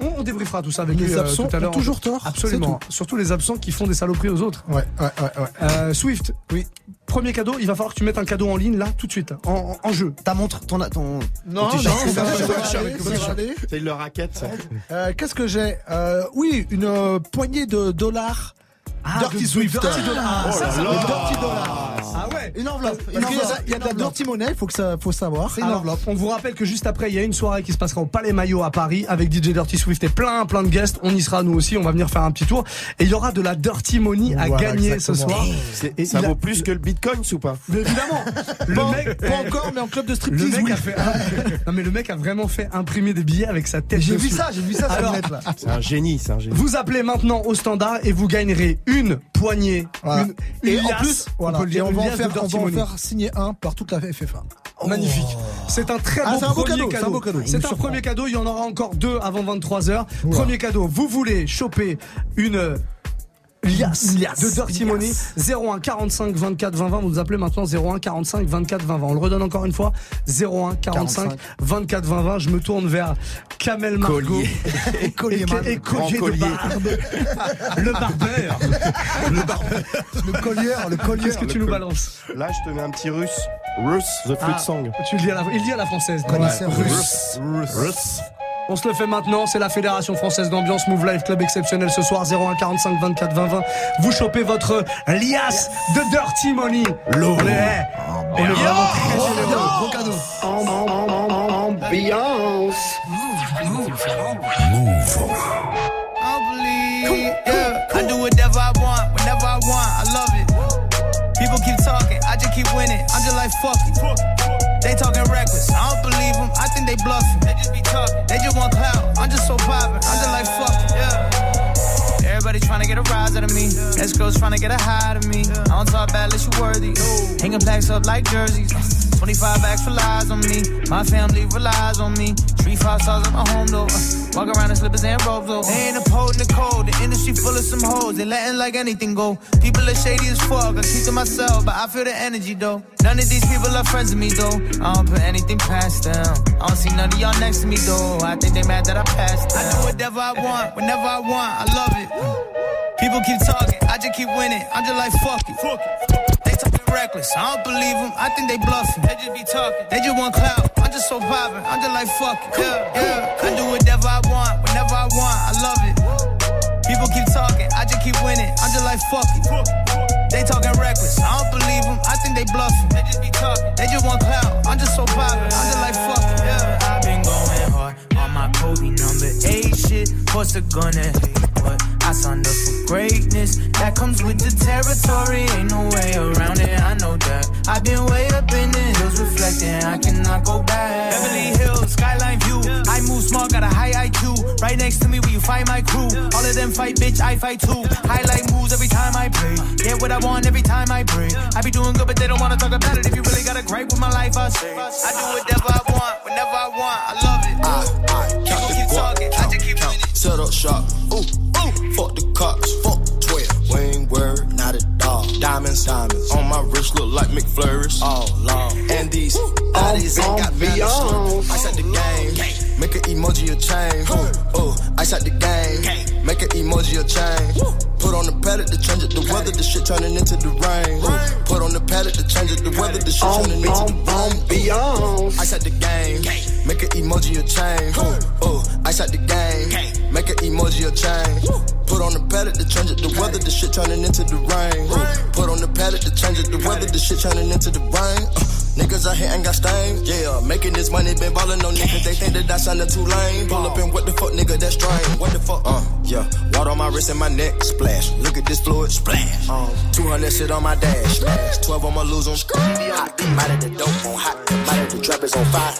S1: On, on débriefera tout ça avec
S4: Les
S1: lui euh,
S4: absents
S1: tout à l'heure.
S4: ont toujours tort,
S1: Absolument. Surtout les absents qui font des saloperies aux autres.
S4: Ouais, ouais, ouais, ouais.
S1: Euh, Swift, oui. Premier cadeau, il va falloir que tu mettes un cadeau en ligne là tout de suite, en, en- en jeu.
S5: Ta montre, ton. ton
S4: Non,
S5: ton
S4: non.
S33: C'est le raquette.
S4: Euh, Qu'est-ce que j'ai? Euh, Oui, une euh, poignée de dollars. Dirty
S1: de-
S4: Swift.
S1: de Dirty Dollar.
S4: Ah,
S1: Oh
S4: ça,
S1: là
S4: ça,
S1: là.
S4: le Dirty Dollar.
S1: Ah ouais
S5: Une enveloppe. Une
S4: il y a de la dirty money, il faut, que ça, faut savoir.
S5: C'est une
S1: Alors,
S5: enveloppe.
S1: on vous rappelle que juste après, il y a une soirée qui se passera au Palais Maillot à Paris avec DJ Dirty Swift et plein, plein de guests. On y sera nous aussi, on va venir faire un petit tour. Et il y aura de la Dirty Money à
S4: Voilà,
S1: gagner ce soir.
S33: C'est-
S1: Et
S33: Ça
S1: a-
S33: vaut plus que le bitcoin ou pas?
S1: Mais évidemment, le
S4: Pas,
S1: mec,
S4: pas encore, mais en club de
S1: le
S4: striptease,
S1: mec
S4: oui.
S1: a fait, non mais le mec a vraiment fait imprimer des billets avec sa tête.
S5: J'ai vu ça, j'ai vu ça sur
S1: Alors,
S5: le.
S33: C'est un génie, c'est un génie.
S1: Vous appelez maintenant au standard et vous gagnerez une poignée,
S4: Voilà.
S1: une, une
S4: Et en plus,
S1: on
S4: voilà,
S1: peut
S4: et on
S1: une
S4: va en faire, on va en faire signer un par toute la FFA.
S1: Magnifique. C'est un très
S4: Ah, un
S1: premier
S4: cadeau, c'est un beau cadeau.
S1: Un premier cadeau, il y en aura encore deux avant 23h.
S4: Oula.
S1: Premier cadeau, vous voulez choper une Lias, de Dirty Money. 01 45 24 20 20 vous nous appelez maintenant 01 45 24 20 20 on le redonne encore une fois. 01 45 24 20 20 je me tourne vers Kamel Margot
S4: Collier.
S1: et collier, et,
S4: Grand
S1: collier de
S4: collier.
S1: barbe. Le barbeur. Le barbeur.
S5: Le collier, le collier.
S1: qu'est-ce que tu nous balances
S33: Là, je te mets un petit russe. Russe, The Flute
S1: Ah,
S33: Song.
S1: tu le dis à la, il dit à la française.
S5: Connaisseur
S1: Ouais.
S5: russe.
S33: Russe.
S1: On se le fait maintenant, c'est la Fédération Française d'Ambiance Move Live Club exceptionnel ce soir 01 45 24 20 20. Vous chopez votre liasse de Dirty Money. L'eau. On est, vraiment très généreux. Gros cadeau.
S6: Ambiance.
S17: I don't believe, yeah. I do whatever I want, whenever I want. I love it. People keep talking, I just keep winning. I'm just like fuck it. They talking reckless, I don't they bluffing. They just be talking, they just want clout. I'm just so poppin', I'm just like fuck. Everybody trying to get a rise out of me. Ex girls trying to get a high out of me. I don't talk bad unless you worthy. Hanging plaques up like jerseys. 25 bags for lies on me. My family relies on me. Three five stars at my home though. Uh, walk around in slippers and robes though. They ain't upholding the code. The industry full of some hoes. They letting like anything go. People are shady as fuck. I keep to myself, but I feel the energy though. None of these people are friends with me though. I don't put anything past them. I don't see none of y'all next to me though. I think they mad that I passed them. I do whatever I want, whenever I want. I love it. People keep talking, I just keep winning. I'm just like fuck it. They talking reckless, I don't believe them. I think they bluffing. They just be talking, they just want clout. I'm just so poppin', I'm just like fuck it. Yeah, yeah. I do whatever I want, whenever I want. I love it. People keep talking, I just keep winning. I'm just like fuck it. They talking reckless, I don't believe them. I think they bluffing. They just be talking, they just want clout. I'm just so poppin', I'm just like fuck it. Yeah, I've been going hard on my Kobe number eight shit. What's a gonna hate? But I signed up for greatness. That comes with the territory. Ain't no way around it. I know that. I've been way up in the hills reflecting. I cannot go back. Beverly Hills, skyline view. I move small, got a high IQ. Right next to me where you find my crew. All of them fight, bitch, I fight too. Highlight moves every time I pray. Uh. Get what I want every time I pray. I be doing good, but they don't wanna talk about it. If you really got a gripe with my life, I say. I do whatever I want, whenever I want. I love it.
S34: I, I set up shop. Ooh, ooh, fuck the cops, fuck Diamonds, diamonds. On my wrist look like McFlurries. Oh, Lord. And these bodies ain't got manners. Oh. Ice at the game, make an emoji a chain. Ooh, ooh, ice at the game, make an emoji a chain. Put on the pallet to change it, the weather, the shit turning into the rain. Ooh, Put on the pallet to change it, the weather, the shit turning into the rain. Ice at the game, make an emoji a chain. Ooh, ooh, ice at the game, make an emoji a chain. Put on the pallet to change it, the weather, the shit turning into the rain. Put on the pallet to change it, the weather, the shit turning into the rain. Uh, Niggas out here ain't got stain. Yeah, making this money, been ballin' on niggas. They think that I sound too lame. Pull up and what the fuck, nigga, that's strange. What the fuck? Uh, yeah. Water on my wrist and my neck, splash. Look at this fluid, splash. Uh, 200 shit on my dash, smash. 12 on my lose on Hot, out the dope on hot, out the trap is on fire.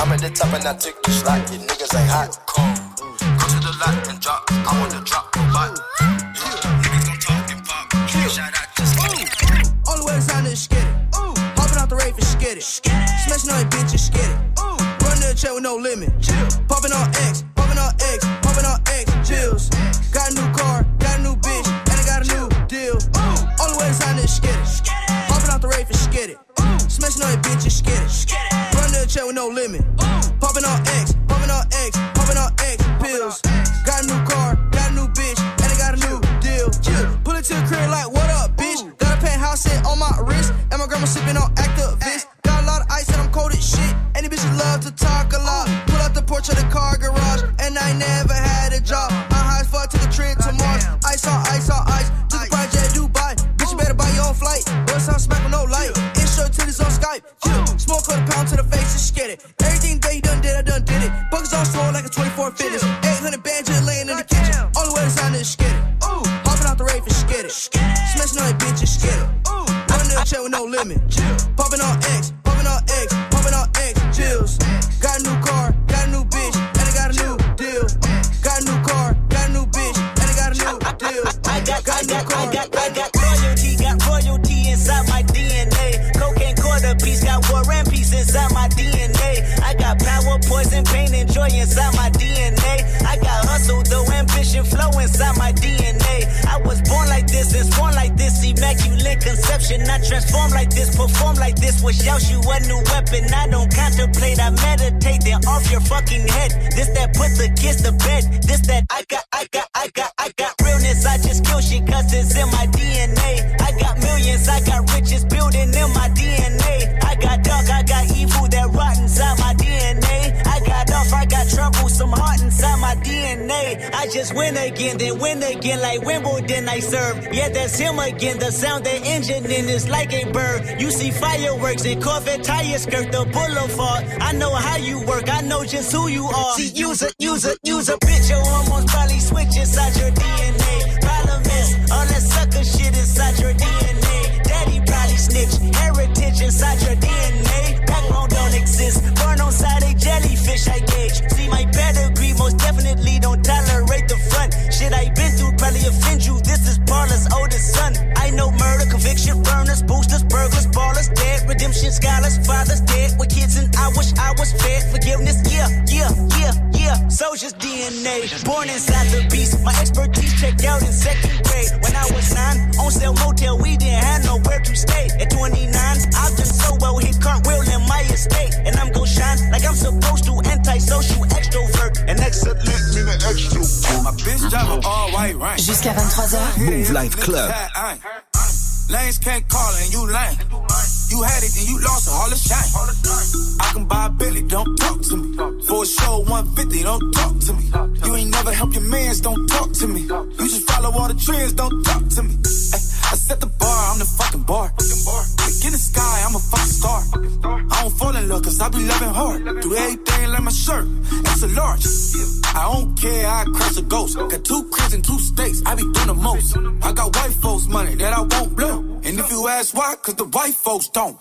S34: I'm at the top and I took the slot. You niggas ain't hot. Cool. Go to the lot and drop. I want to drop a bot. Niggas gon' talk and pop. Shout out just
S17: All the way to sign this skid it. Hopping out the rave skid it. Smashing on your bitch and skid it. Run to the chair with no limit. Chill. Popping on X, popping on X, popping on X. Chills. Got a new car, got a new bitch, and I got a new deal. All the way to sign it. Hopping out the rave skid it. Smashing on your bitch and skid it. Run to the chair with no limit. Popping on X, popping on X, popping on X. Pills. To the crib like, what up, bitch? Got a penthouse set on my wrist, and my grandma sipping on activist. Got a lot of ice and I'm cold as shit. Any bitches love to talk a lot. Pull out the porch of the car garage, and I never had a job. I'm high as fuck to the trip to Mars. Ice on ice on ice. To the project Dubai. Bitch, you better buy your own flight. What's on smack with no light? Intro to this on Skype. Yeah. Smoke a pound to the face, just get it. Everything they done did, I done did it. Buckets on slow like a 24 fitness. Limit. Popping on X, popping on X, popping on X. Chills. Got a new car, got a new bitch, and I got a new deal. Got a new car, got a new bitch, and I got a new deal.
S29: I got, I got, I got, I got loyalty, got royalty inside my DNA. Cocaine quarter piece, got war and peace inside my DNA. I got power, poison, pain, and joy inside my DNA. I got hustle, though, ambition.
S35: flow inside my DNA. I was born like this and born like this. Immaculate conception. I transform like this, perform like this. Wish out you a new weapon. I don't contemplate, I meditate. Then off your fucking head. This that put the kids to bed. This that I got, I got, I got, I got realness. I just kill shit cause it's in my DNA. I got millions, I got riches building in my DNA. I got dark, I got evil that rot inside my got off, I got trouble, some heart inside my DNA. I just win again, then win again like Wimbledon I serve. Yeah, that's him again. The sound that engine in is like a bird. You see fireworks and Corvette tires skirt the boulevard. I know how you work, I know just who you are. See, use a, use a, use a bitch, your hormones probably switch inside your DNA. Problem is, all that sucker shit inside your DNA. Daddy probably snitch, heritage inside your DNA. Backbone don't exist, burn on side jellyfish I gauge. See my pedigree, most definitely don't tolerate the front. Shit I been through probably offend you. This is Paula's oldest son. I know murder, conviction, burners, boosters, burglars, ballers, dead, redemption, scholars, fathers dead with kids, and I wish I was fed forgiveness. Yeah, yeah, yeah, yeah. Soldier's DNA, born inside the beast. My expertise checked out in second grade. When I was nine, on sale motel, we didn't have nowhere to stay. At 29, I've done so well, hit cartwheel estate, and I'm gon' shine like I'm supposed to. Antisocial extrovert, and excellent meaning extra.
S30: My bitch drive an all white rank.
S2: Jusqu'à 23h.
S30: Move Life Club. Lanes can't call and you lame. You had it and you lost it, all the shine. I can buy a Billy, don't talk to me. For a show 150, don't talk to me. You ain't never help your mans, don't talk to me. You just follow all the trends, don't talk to me. Ay, I set the bar, I'm the fucking bar. Look in the sky, I'm a fucking star. I don't fall in love cause I be loving hard. Do everything like my shirt, it's a large. I don't care, I cross a ghost. Got two cribs and two states, I be doing the most. I got white folks money that I won't blow. And if you ask why, cause the white folks don't.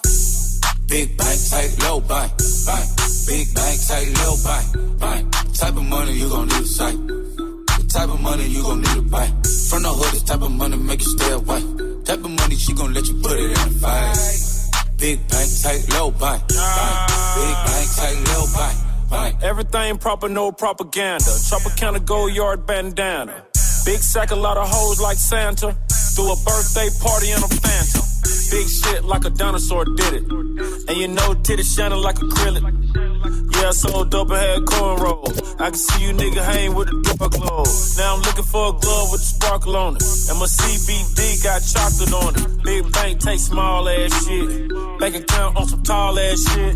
S30: Big bank, tight, low bank, bank. Big bank, tight, low bank, bank. Type of money you gon' need a sight. The type of money you gon' need to buy. From the hood, this type of money make you stay away. Type of money she gon' let you put it in the fight. Big bank, tight, low bank. Big bank, tight, low bank.
S12: Everything proper, no propaganda. Tropicana gold yard bandana. Big sack, a lot of hoes like Santa. Threw a birthday party in a phantom. Big shit like a dinosaur did it. And you know titties shining like acrylic. I sold dope and had cornrow. I can see you nigga hang with the door closed. Now I'm looking for a glove with a sparkle on it. And my CBD got chocolate on it. Big bank take small ass shit. Bank account on some tall ass shit.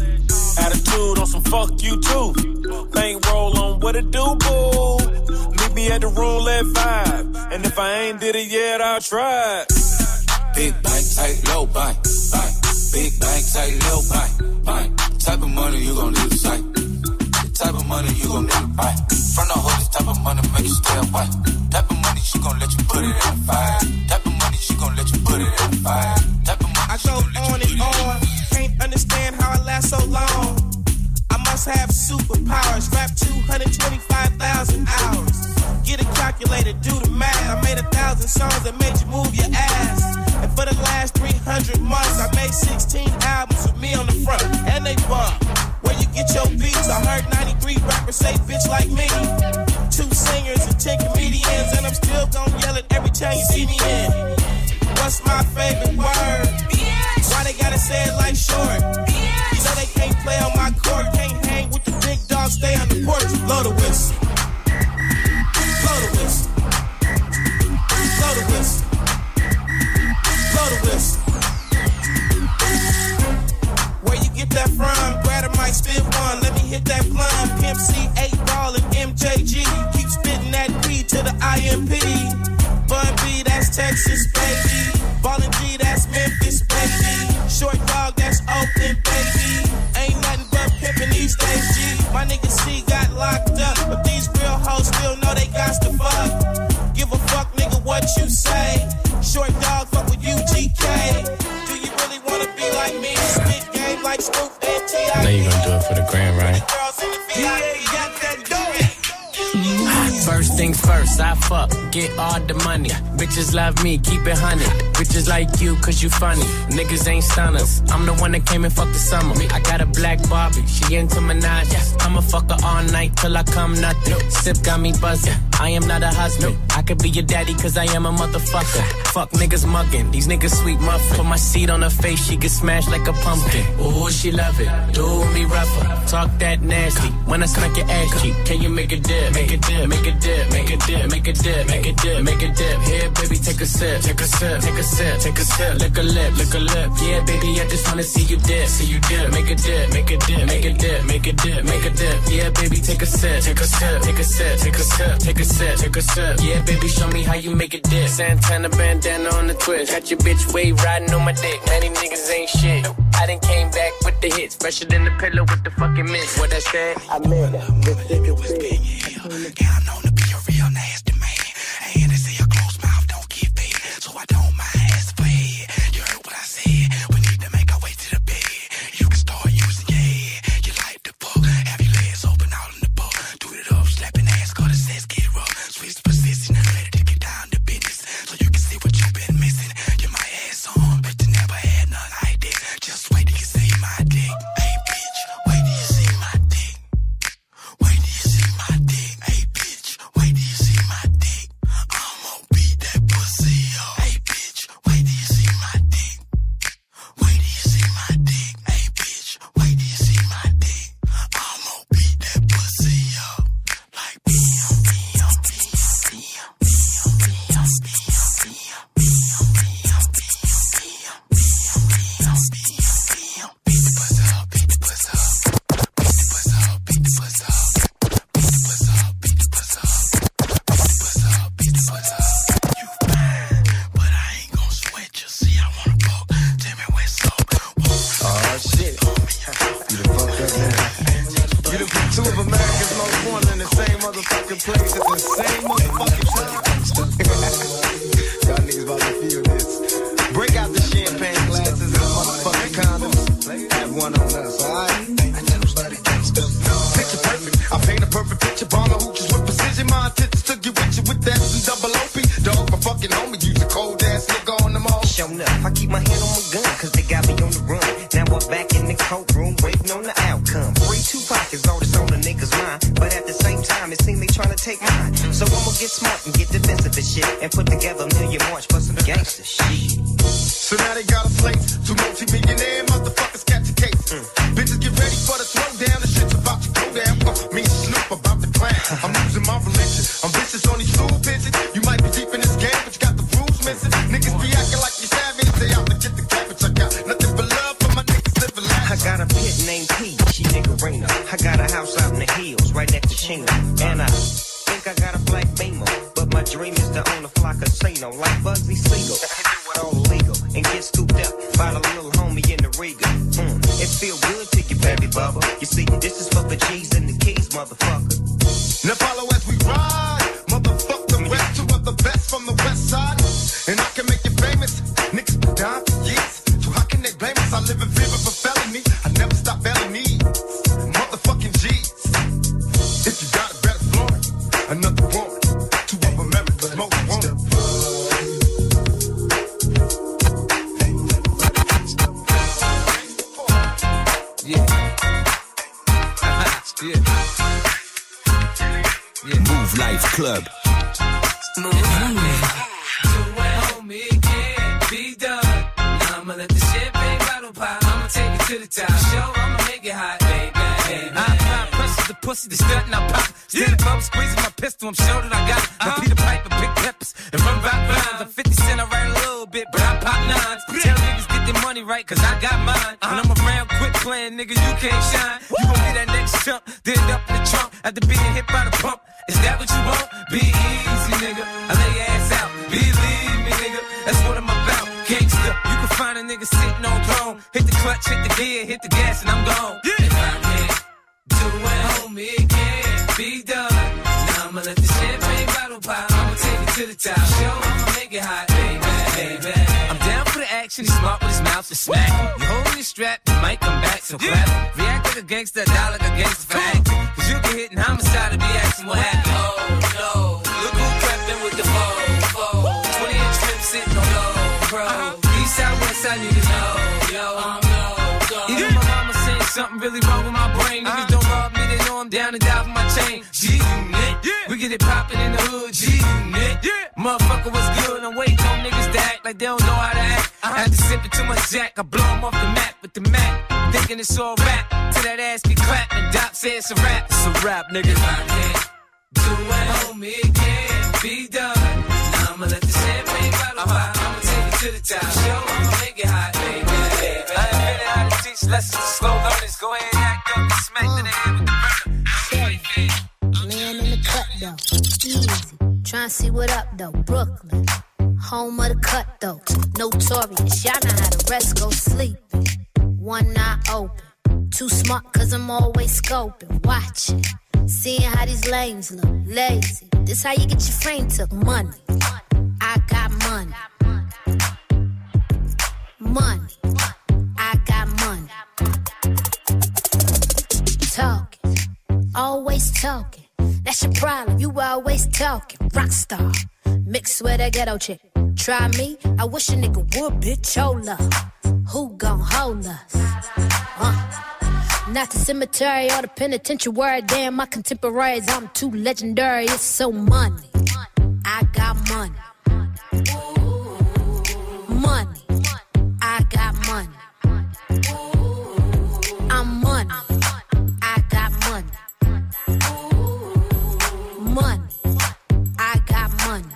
S12: Attitude on some fuck you too. Bank roll on what it do, boo. Meet me at the roulette vibe. And if I ain't did it yet, I'll try.
S30: Big bank, tight, low bank. Big bank, tight, low bank, bank. Type of money you gon' need a sight. Type of money you gon' need to buy. From the hood, this type of money make you stay away. Type of money she gon' let you put it in the fire. Type of money she gon' let you put it in the fire. Type of money
S36: I go on and on. Can't understand how I last so long. I must have superpowers. Rap 225,000 hours. Get a calculator, do the math. I made a thousand songs that made you move your ass. And for the last 300 months, I made 16 albums with me on the front. And they bump. Get your beats? I heard 93 rappers say bitch like me. Two singers and 10 comedians. And I'm still gonna yell it every time you see me in. What's my favorite word? Why they gotta say it like short? You know they can't play on my court, can't hang with the big dogs, stay on the porch. Blow the whistle. Blow the whistle. get
S37: all the money. Bitches love me, keep it honey. Bitches like you, cause you funny. Niggas ain't stunners. I'm the one that came and fucked the summer. I got a black Barbie, she into Minaj. I'ma fuck her all night till I come nothing. Sip got me buzzing.
S36: I am not a husband. I could be your daddy cause I am a motherfucker. Fuck niggas mugging, these niggas sweet muffin. Put my seat on her face, she get smashed like a pumpkin. Ooh, she love it, do me rougher. Talk that nasty, when I smack your ass cheek. Can you make a dip, make a dip, make a dip, make a dip, make a dip, make a dip, make a dip. Here, baby, take a sip, take a sip, take a sip, take a sip. Lick a lip, lick a lip. Yeah, baby, I just wanna see you dip, see you dip. Make a dip, make a dip, make a dip, make a dip, make a dip. Yeah, baby, take a sip, take a sip, take a sip, take a sip, take a sip, take a sip. Yeah, baby, show me how you make it dip. Santana bandana on the twist. Got your bitch wave riding on my dick. Many niggas ain't shit. I done came back with the hits. Fresher than the pillow with the fucking mist. What I said? I made it.
S37: I
S9: got a house out in the hills, right next to Chino. And I think I got a black beamer. But my dream is to own a fly casino like
S37: niggas.
S38: Your
S2: frame took, money. I got money. Money. I got money. Talking, always talking. That's your problem, you always talking. Rockstar, mixed with a ghetto chick. Try me, I wish a nigga would, bitch, hold up. Who gon' hold us? Not the cemetery or the penitentiary. Damn, my contemporaries, I'm too legendary. It's so money. I got money. Money. I got money. I'm money. I got money. Money. I got money.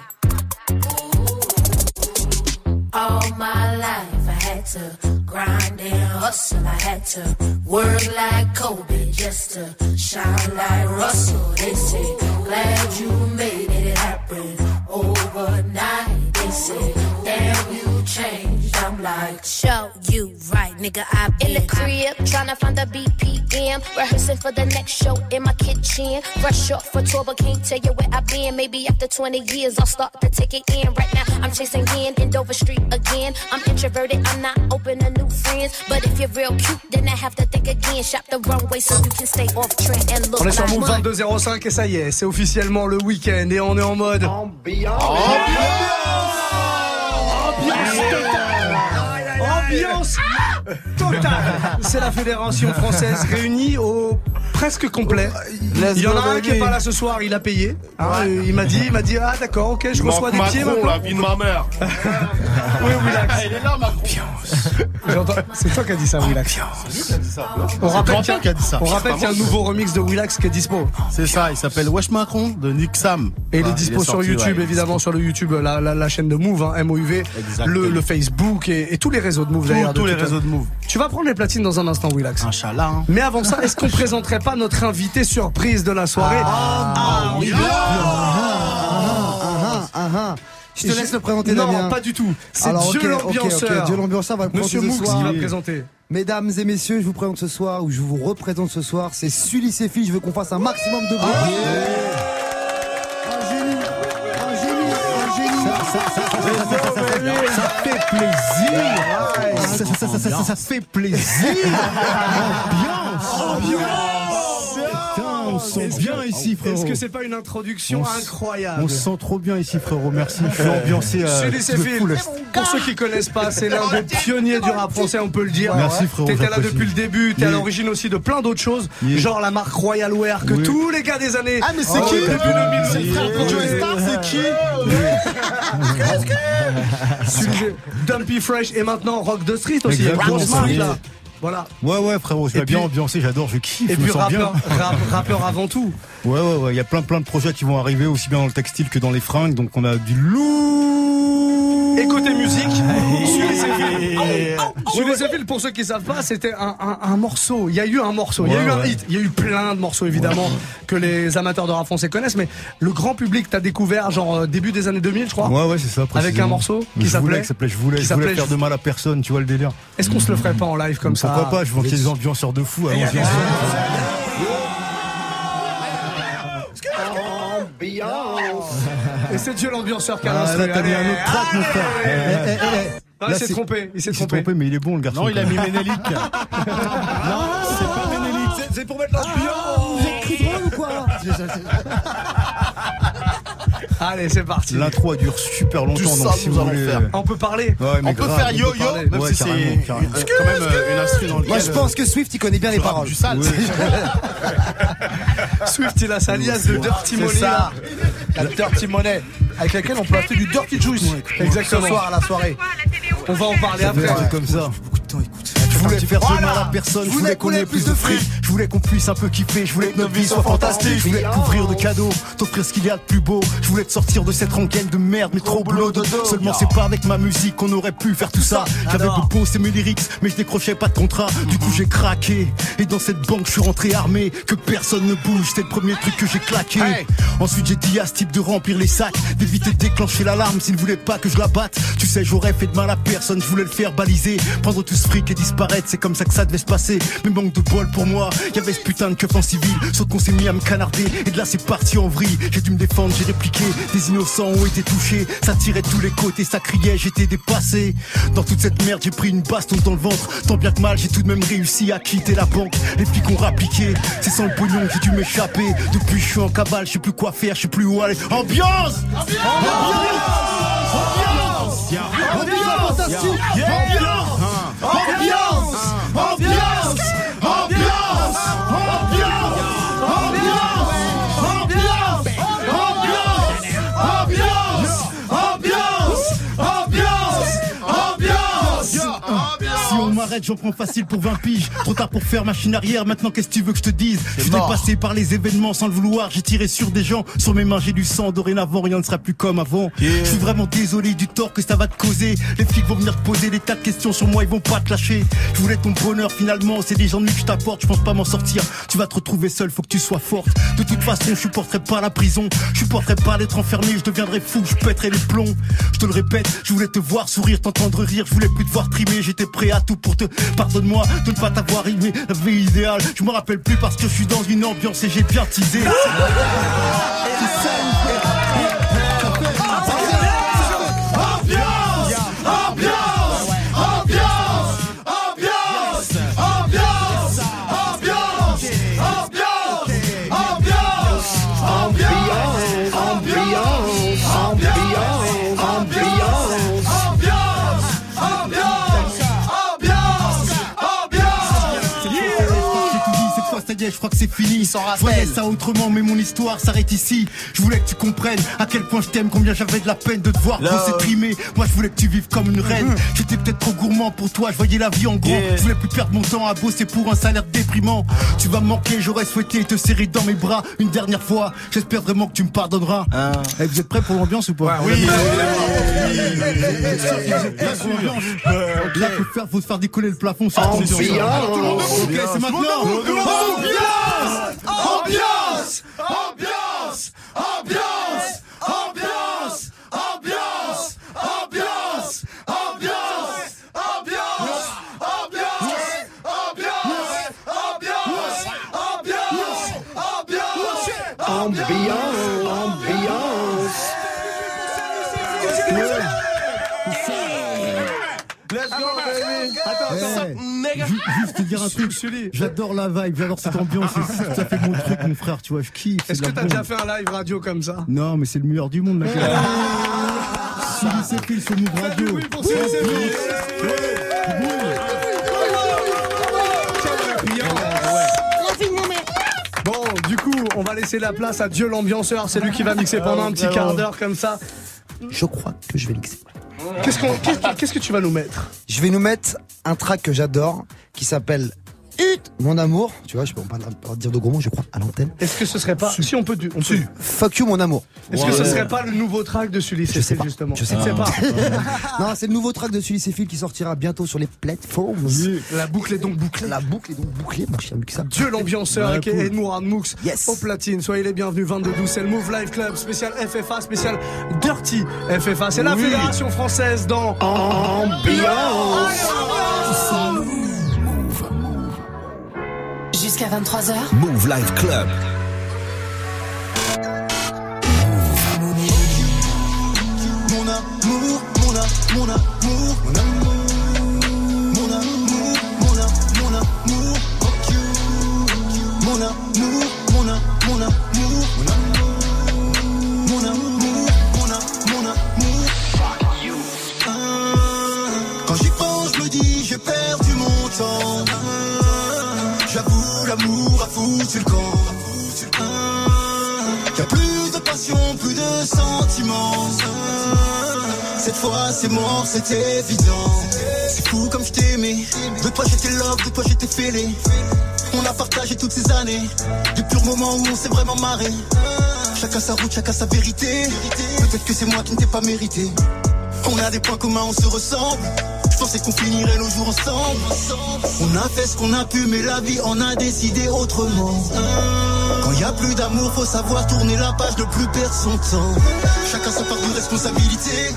S2: All my life I had to grind and hustle. I had to work like Kobe just to shine like Russell. They say, glad you made it happen overnight. They say. I'm like, show you right, nigga. I been in the crib tryna find the BPM, rehearsing for the next show in my kitchen. Fresh off for tour, but can't tell you where I been. Maybe after 20 years, I'll start to take it in. Right now, I'm chasing in in Dover Street again. I'm introverted, I'm not open to new friends. But if you're real cute, then I have to think again. Shop the runway so you can stay off trend and look
S1: On est sur
S2: like
S1: Move
S2: money.
S1: 2205 et ça y est, c'est officiellement le week-end et on est en mode. Ambiance Adiós. Totale C'est la fédération française réunie au presque complet. Il y en a un qui est pas là ce soir, il a payé. Hein, euh, Il m'a dit, il m'a dit ah d'accord, ok, je
S39: Il
S1: reçois des
S39: manque
S1: pieds
S39: Macron,
S1: maintenant.
S39: la vie de ma mère.
S1: Oui, Willax.
S39: Il est là, Macron.
S1: J'entends- C'est toi qui as dit ça, Willax. On rappelle qu'il y a-
S40: qui a dit ça.
S1: On rappelle qu'il y a un nouveau remix de Willax qui est dispo.
S40: C'est ça, il s'appelle Wesh Macron de Nick Sam.
S1: Et il est
S40: Ah,
S1: dispo sur
S40: sorti,
S1: YouTube,
S40: ouais.
S1: évidemment, sur le YouTube, la, la, la chaîne de Move, hein, MOUV, le, le Facebook et, et tous les réseaux de Move d'ailleurs.
S40: tous les
S1: toute-
S40: réseaux de Move.
S1: Tu vas prendre les platines dans un instant, Willax.
S40: Inch'Allah. hein.
S1: Mais avant ça, est-ce qu'on présenterait pas notre invité surprise de la soirée
S5: Ah, oui. Ah, ah, ah. Je te laisse le présenter,
S1: Non,
S5: Damien.
S1: pas du tout. C'est Dieu
S5: ok, ok,
S1: l'ambianceur.
S5: ok, Dieu l'ambianceur va le
S1: Monsieur Moux qui va présenter.
S5: Mesdames et messieurs, je vous présente ce soir, ou je vous représente ce soir, c'est Sully Sefi. Je veux qu'on fasse un maximum de bruit.
S40: Ça fait plaisir. Ça, ça, ça, ça, ça, ça fait plaisir. Ambiance. On se sent bien ici, frérot.
S1: Est-ce que c'est pas une introduction incroyable
S40: On se sent trop bien ici, frérot. Merci. Je suis ambiancé. euh,
S1: Sefil,
S40: le full.
S1: pour ceux qui connaissent pas, c'est l'un des pionniers du rap français, on peut le dire.
S40: Merci, frérot,
S1: T'étais là depuis le début, t'es à l'origine aussi de plein d'autres choses, genre la marque Royal Wear que tous les gars des années.
S40: Ah, mais c'est qui
S1: début 2000, c'est qui Dumpy Fresh et maintenant Rock the Street aussi.
S40: Exactement,
S1: Voilà.
S40: Ouais, ouais, frérot. Je bien
S1: puis-
S40: ambiancé. J'adore. Je kiffe.
S1: Et
S40: je me
S1: puis
S40: sens bien.
S1: rappeur, rap- rappeur avant tout.
S40: Ouais, ouais, ouais. Il y a plein, plein de projets qui vont arriver, aussi bien dans le textile que dans les fringues. Donc, on a du lourd.
S1: Et côté musique, Sully Sefil. Sully Sefil, pour ceux qui savent pas, c'était un, un- un morceau. Il y a eu un morceau, il y a
S40: Ouais,
S1: eu un
S40: ouais.
S1: hit, il y a eu plein de morceaux évidemment que les amateurs de rap français connaissent, mais le grand public t'a découvert genre euh, début des années 2000, je crois.
S40: Ouais, ouais, c'est ça.
S1: Avec un morceau qui
S40: Je voulais,
S1: s'appelait
S40: qui s'appelait Je voulais,
S1: qui
S40: je voulais
S1: s'appelait
S40: faire de mal à personne, tu vois le délire.
S1: Est-ce qu'on se le ferait pas en live comme ça
S40: Pourquoi pas Je vois qu'il y a des ambianceurs de fou.
S6: Ambiance.
S1: Et c'est Dieu l'ambianceur qui a
S40: Ah, là, t'as mis un autre track, mon frère. Eh.
S1: Ah,
S40: Là,
S1: il s'est trompé, il s'est
S40: Il s'est
S1: trompé.
S40: trompé, mais il est bon, le garçon.
S22: Non, il a mis. Ménélique.
S40: Non, c'est pas Ménélique, c'est- pour mettre l'ambiance.
S5: Vous êtes cru drôle ou quoi
S1: Allez, c'est parti.
S40: L'intro a duré super longtemps. Donc
S32: ça,
S40: si
S32: nous
S40: vous
S32: allons
S40: voulez-
S32: faire.
S1: On peut parler.
S40: Ouais, mais
S32: On peut faire yo-yo,
S40: parler.
S32: même
S40: Ouais,
S32: si c'est
S40: carrément, carrément.
S32: euh, quand même euh, une instru dans
S5: Moi, je pense que Swift, il connaît bien les paroles.
S32: du sale.
S1: Swift, il a sa liasse de Dirty
S4: C'est
S1: Money.
S4: ça.
S1: là.
S4: La Dirty Money. Avec laquelle on peut acheter du Dirty Juice.
S1: Exactement.
S4: Ce soir à la soirée.
S1: On va en parler
S40: Ça fait
S1: après.
S40: un truc comme ça. Je voulais faire de mal à personne, je voulais qu'on ait plus de fric, je voulais qu'on puisse un peu kiffer, je voulais que notre vie soit fantastique, je voulais te couvrir de cadeaux, t'offrir ce qu'il y a de plus beau, je voulais te sortir de cette rengaine de merde, mais trop boulot dodo. Seulement c'est pas avec ma musique qu'on aurait pu faire tout ça. J'avais beau poster mes lyrics, mais je décrochais pas de contrat. Du coup j'ai craqué, et dans cette banque je suis rentré armé, que personne ne bouge, c'est le premier truc que j'ai claqué. Ensuite j'ai dit à ce type de remplir les sacs, d'éviter de déclencher l'alarme s'il ne voulait pas que je la batte. Tu sais j'aurais fait de mal à personne, je voulais le faire baliser, prendre tout ce fric et disparaître, c'est comme ça que ça devait se passer. Mais manque de bol pour moi, y avait ce putain de keuf en civil, sauf qu'on s'est mis à me canarder, et de là c'est parti en vrille. J'ai dû me défendre, j'ai répliqué, des innocents ont été touchés, ça tirait de tous les côtés, ça criait, j'étais dépassé. Dans toute cette merde, j'ai pris une baston dans le ventre, tant bien que mal, j'ai tout de même réussi à quitter la banque. Les flics ont rappliqué, c'est sans le pognon j'ai dû m'échapper. Depuis je suis en cavale, je sais plus quoi faire, je sais plus où aller. Ambiance m'arrête, j'en prends facile pour 20 piges. Trop tard pour faire machine arrière, maintenant qu'est-ce que tu veux que je te dise? Je suis dépassé par les événements sans le vouloir, j'ai tiré sur des gens. Sur mes mains, j'ai du sang, dorénavant, rien ne sera plus comme avant. Je suis vraiment désolé du tort que ça va te causer. Les flics vont venir te poser des tas de questions sur moi, ils vont pas te lâcher. Je voulais ton bonheur finalement, c'est des ennuis que je t'apporte, je pense pas m'en sortir. Tu vas te retrouver seul, faut que tu sois forte. De toute façon, je supporterai pas la prison, je supporterai pas d'être enfermé, je deviendrai fou, je pèterai les plombs. Je te le répète, je voulais te voir sourire, t'entendre rire, je voulais plus te voir trimer, j'étais prêt à tout pour pardonne-moi de ne pas t'avoir aimé, la vie idéale. Je me rappelle plus parce que je suis dans une ambiance et j'ai bien teasé.
S17: Ambiance
S40: je crois que c'est fini. Je voyais ça autrement, mais mon histoire s'arrête ici. Je voulais que tu comprennes à quel point je t'aime, combien j'avais de la peine de te voir
S17: Love.
S40: bosser trimer. Moi je voulais que tu vives comme une reine. J'étais peut-être trop gourmand pour toi, je voyais la vie en gros. Je voulais plus perdre mon temps à bosser pour un salaire déprimant. Tu vas me manquer, j'aurais souhaité te serrer dans mes bras une dernière fois. J'espère vraiment que tu me pardonneras. Eh, vous êtes prêts pour l'ambiance ou pas
S17: Oui.
S40: Là, faut faire, faut se faire décoller le plafond. ambiance. Ok, c'est maintenant.
S17: Ambiance Ambiance Ambiance Ambiance Ambiance Ambiance Ambiance Ambiance Ambiance Ambiance Ambiance Ambiance Ambiance Ambiance
S40: Ju- Juste te dire un truc, j'adore la vibe, j'adore cette ambiance, c'est tout à fait mon truc mon frère, tu vois, je kiffe.
S1: Est-ce que t'as déjà fait un live radio comme ça?
S40: Non, mais c'est le meilleur du monde, mec. Sully Sephil sur Move Radio.
S1: pour. Bon, du coup, on va laisser la place à Dieu l'ambianceur. C'est lui qui va mixer pendant un petit quart d'heure comme ça.
S5: Je crois que je vais mixer.
S1: Qu'est-ce que tu vas nous mettre?
S5: Je vais nous mettre un track que j'adore qui s'appelle Hut, Mon amour. Tu vois, je peux pas, pas dire de gros mots, je crois, à l'antenne.
S1: Est-ce que ce serait pas. Si on peut. On peut
S5: Fuck you, mon amour.
S1: Est-ce que ce serait pas le nouveau track de Sully
S5: Je sais pas.
S1: justement
S5: Je sais
S1: sais
S5: pas. non, c'est le nouveau track de Sully qui sortira bientôt sur les plateformes.
S1: La boucle est donc bouclée.
S5: La boucle est donc bouclée, mon cher Muxa.
S1: Dieu l'ambianceur,
S5: Ouais,
S1: aka
S5: cool.
S1: Edmourad Moux au platine. Soyez les bienvenus, 22-12, c'est le Move Live Club, spécial FFA, spécial Dirty FFA. C'est la
S17: Oui.
S1: fédération française dans
S2: Jusqu'à 23h.
S41: Move Life Club.
S17: Mon amour, mon amour, mon amour,
S29: Fois c'est mort, c'est évident. C'est fou comme je t'aimais. De toi j'étais love, de toi j'étais fêlé. On a partagé toutes ces années. De purs moments où on s'est vraiment marré. Chacun sa route, chacun sa vérité. Peut-être que c'est moi qui ne t'ai pas mérité. On a des points communs, on se ressemble. Je pensais qu'on finirait nos jours ensemble. On a fait ce qu'on a pu, mais la vie en a décidé autrement. Quand y a plus d'amour, faut savoir tourner la page, ne plus perdre son temps. Chacun sa part de responsabilité.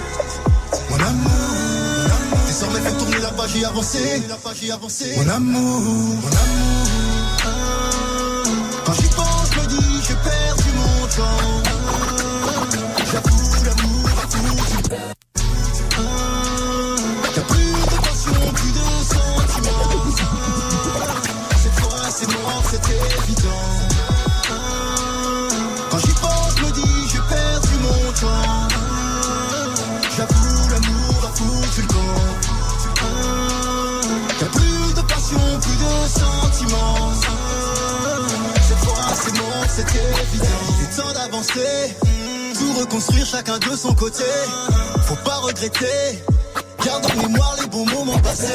S29: Mon amour, désormais faut tourner la page et avancer. Mon amour, mon amour. Quand j'y pense, je me dis, j'ai perdu mon temps. Tout reconstruire chacun de son côté. Faut pas regretter. Garde en mémoire les bons moments passés.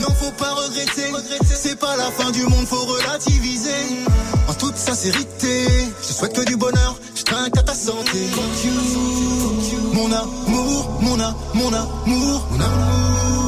S29: Non, faut pas regretter. C'est pas la fin du monde, faut relativiser. En toute sincérité, je souhaite que du bonheur, je trinque à ta santé. Mon amour, mon amour, mon amour.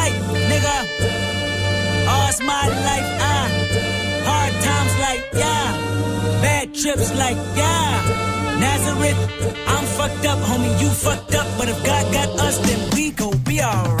S41: trips like yeah. Nazareth, I'm fucked up, homie. You fucked up, but if God got us, then we gon' be alright.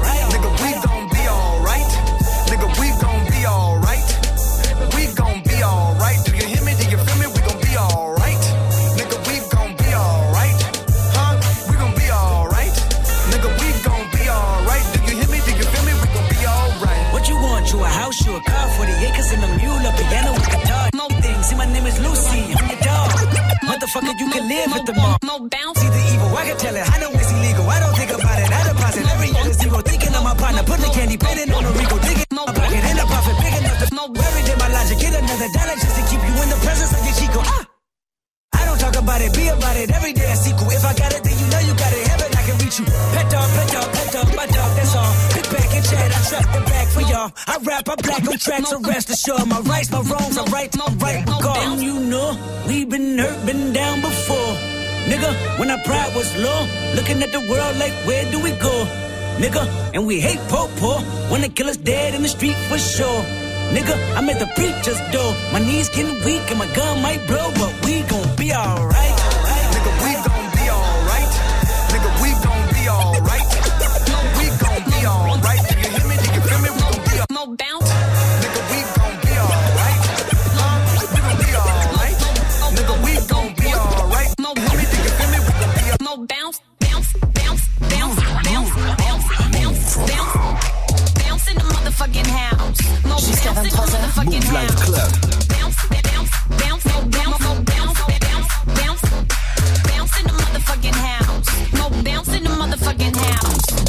S41: Motherfucker, you can live with the mom. More bounce. See the evil, I can tell it. I know it's illegal. I don't think about it. I deposit every year zero. Thinking of my partner, put the candy, betting on the Rico. Digging my pocket in a profit big enough to smoke. Buried in my logic. Get another dollar just to keep you in the presence of your Chico. Ah! I don't talk about it, be about it. Every day I sequel. If I got it, then you know you got it. Heaven, I can reach you. Pet dog, pet dog, I rap, I black on tracks, so rest assured. My rights, my wrongs, I right, my right, call. And you know, we been hurt, been down before. Nigga, when our pride was low, looking at the world like, where do we go? Nigga, and we hate po po when the killer's dead in the street for sure. Nigga, I'm at the preacher's door. My knees getting weak and my gun might blow, but we gon' be alright.
S27: Gon' be alright.
S42: More bounce.
S27: Nigga, we gon' be alright. Huh? We gon' be alright. Nigga, we gon' be alright.
S42: More
S27: Do you me? Do feel me? We gon' be alright.
S42: More bounce, bounce, bounce, bounce, bounce, bounce, bounce, bounce, bounce in the motherfucking house. More
S25: Jusqu'à
S42: bounce in the motherfucking house.
S25: Club.
S42: Bounce, bounce, bounce, more bounce, more bounce, bounce, bounce, bounce in the motherfucking house. More bounce in the motherfucking house.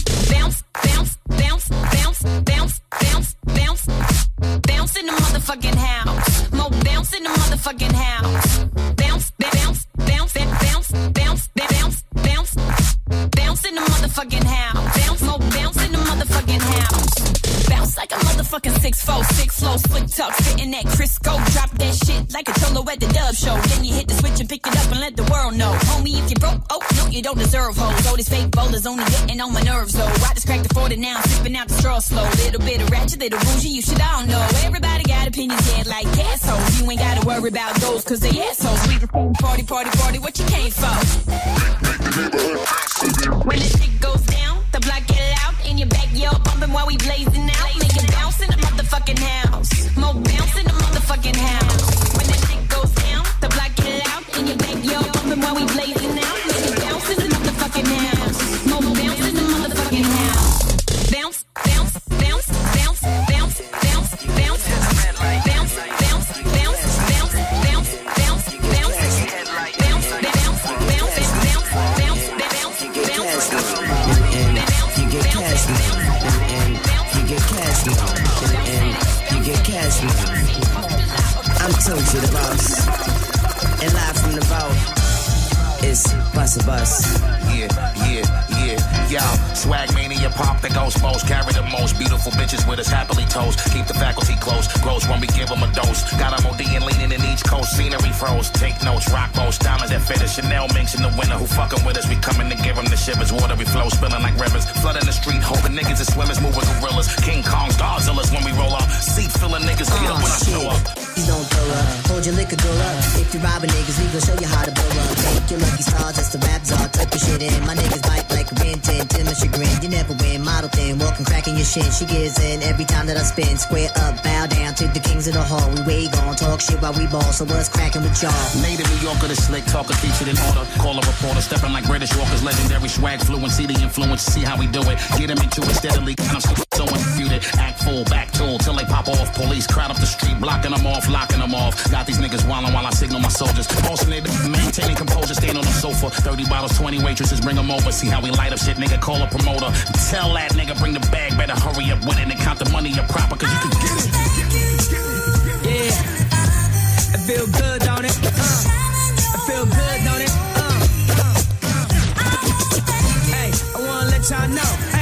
S42: Motherfucking house. Motherfucking six four, six flow, slick talk, spitting that Crisco. Drop that shit like a cholo at the dub show. Then you hit the switch and pick it up and let the world know. Homie, if you broke, oh no, you don't deserve hoes. All these fake bowlers only getting on my nerves though. I just cracked the 40 now, sipping out the straw slow. Little bit of ratchet, little bougie, you should all know. Everybody got opinions, yeah, like assholes. You ain't gotta worry about those, cause they assholes. We party, party, party, what you came for? When the shit goes down, the block get loud in your backyard, bumping while we blazing out. Motherfucking house. More bounce in the motherfucking house.
S43: You cash now. I'm Toji the boss, and live from the vault, it's Bus a Bus.
S18: Yeah, yeah, yeah, Swag mania, pop the ghost most. Carry the most beautiful bitches with us happily toast. Keep the faculty close. Gross when we give them a dose. Got them OD and leaning in each coast. Scenery froze. Take notes. Rock most. Diamonds that fit us. Chanel minks in the winter. Who fucking with us? We coming to give them the shivers. Watery flow. Spilling like rivers. Flooding the street. Hoping niggas and swimmers. Moving gorillas. King Kongs. Godzillas when we roll up. Seat filling niggas. Get up when I show up.
S43: Please don't throw up. Hold your liquor, go up. If you're robbing niggas, we gon' show you how to blow up. Make your lucky stars, that's the rap czar. Type your shit in. My niggas bite like a 10 to my chagrin. You never win. Model thin, walking, cracking your shin. She gives in every time that I spin. Square up, bow down to the kings of the hall. We wave on, talk shit while we ball. So what's cracking with y'all?
S18: Native New Yorker, the slick talker, featured in order. Call a reporter, stepping like British Walkers, legendary swag, fluency, the influence. See how we do it. Get him into it steadily. I'm so infuted. Act full, back tool till they pop off. Police crowd up the street, blocking them off, locking them off. Got these niggas wildin' while I signal my soldiers. It, maintaining composure, staying on the sofa. 30 bottles, 20 waitresses, bring them over. See how we light up shit, nigga. Call a promoter. Tell that nigga, bring the bag, better hurry up with it and count the money up proper, cause you can get it.
S41: Yeah, I feel good, don't it? Uh, I feel good, don't it? Uh, uh. Hey, I wanna let y'all know. Hey,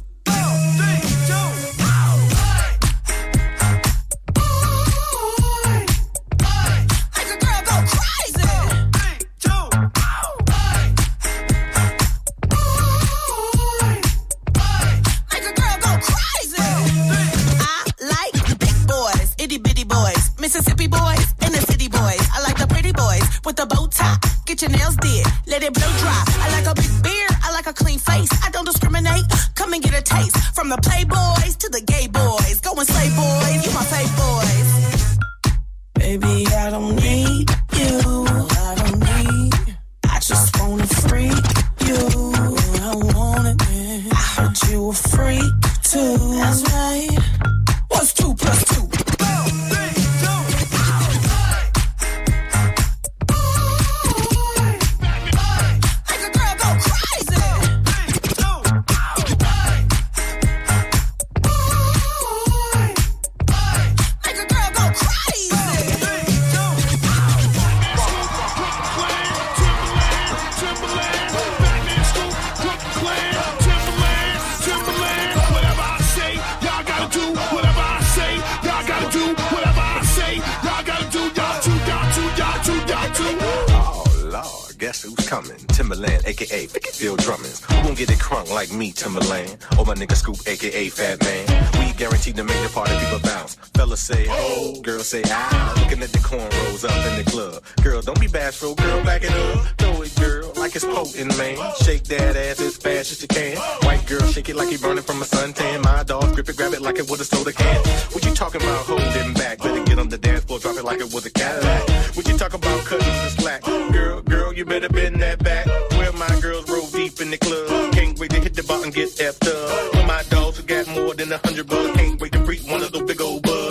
S17: Get your nails did, let it blow dry. I like a big beard, I like a clean face. I don't discriminate. Come and get a taste from the playboys to the gay boys. Go and slay boys,
S44: girls say, ah. Looking at the cornrows up in the club. Girl, don't be bashful, girl, back it up. Throw it, girl, like it's potent, man. Shake that ass as fast as you can. White girl, shake it like you burning from a suntan. My dog, grip it, grab it like it was a soda can. What you talking about holding back? Better get on the dance floor, drop it like it was a Cadillac. What you talking about cutting the slack? Girl, girl, you better bend that back. Where my girls roll deep in the club. Can't wait to hit the and get effed up. My dogs who got more than a hundred bucks. Can't wait to freak one of those big old bugs.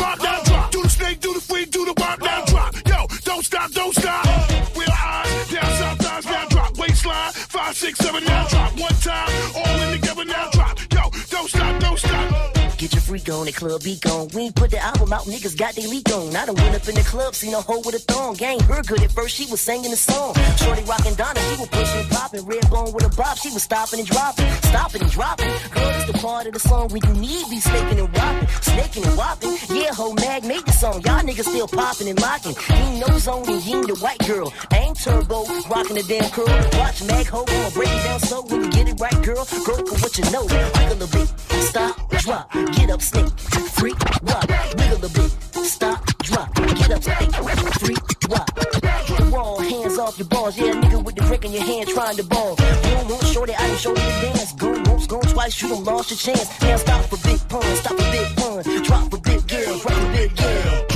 S45: stop, don't stop. Wheel eyes, down south thighs, now drop. Waistline, five, six, seven, now
S35: freak on, the club be gone. We ain't put the album out, niggas got they leak on. I done went up in the club, seen a hoe with a thong. Gang her good at first, she was singing the song. Shorty rockin' Donna, she was pushing, popping. Red bone with a bop, she was stopping and dropping, stopping and dropping. Girl, this the part of the song when you need be snaking and whopping, snaking and whopping. Yeah, ho mag made the song, y'all niggas still popping and locking. He no zone and he the white girl. Ain't turbo, rocking the damn curl. Watch mag ho, I'ma break it down so when you get it right, girl. Girl, for what you know, wiggle a bit, stop, drop, get up, snake, freak, rock, wiggle a bit, stop, drop, get up, snake, freak, rock. The wall, hands off your balls, yeah, nigga with the drink in your hand trying to ball. Boom, boom, shorty, I can show you the dance. Go once, go twice, you done lost your chance. Now stop for big pun, stop for big pun, drop for big girl, drop for big girl.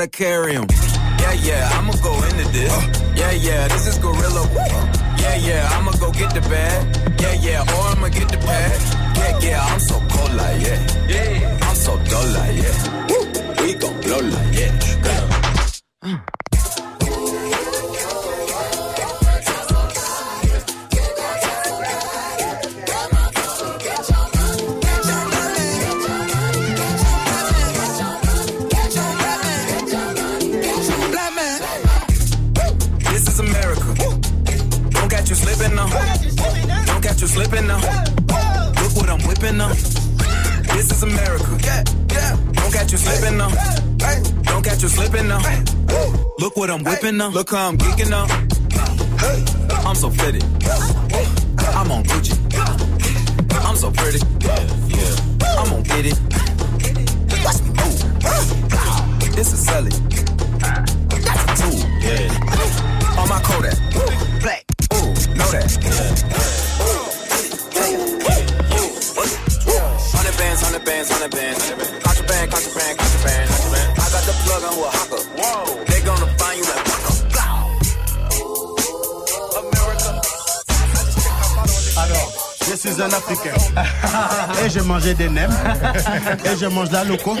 S27: gotta carry him. Yeah, yeah, I'ma go into this. Yeah, yeah, this is Gorilla. Yeah, yeah, I'ma go get the bag. Yeah, yeah, or I'ma get the pad. Yeah, yeah, I'm so cold like, yeah. Yeah, I'm so dull like, yeah. We gon' blow like, yeah. Look how I'm geeking up. Hey. I'm so
S22: fitted. Mangeais des nems. Et je mange la loco.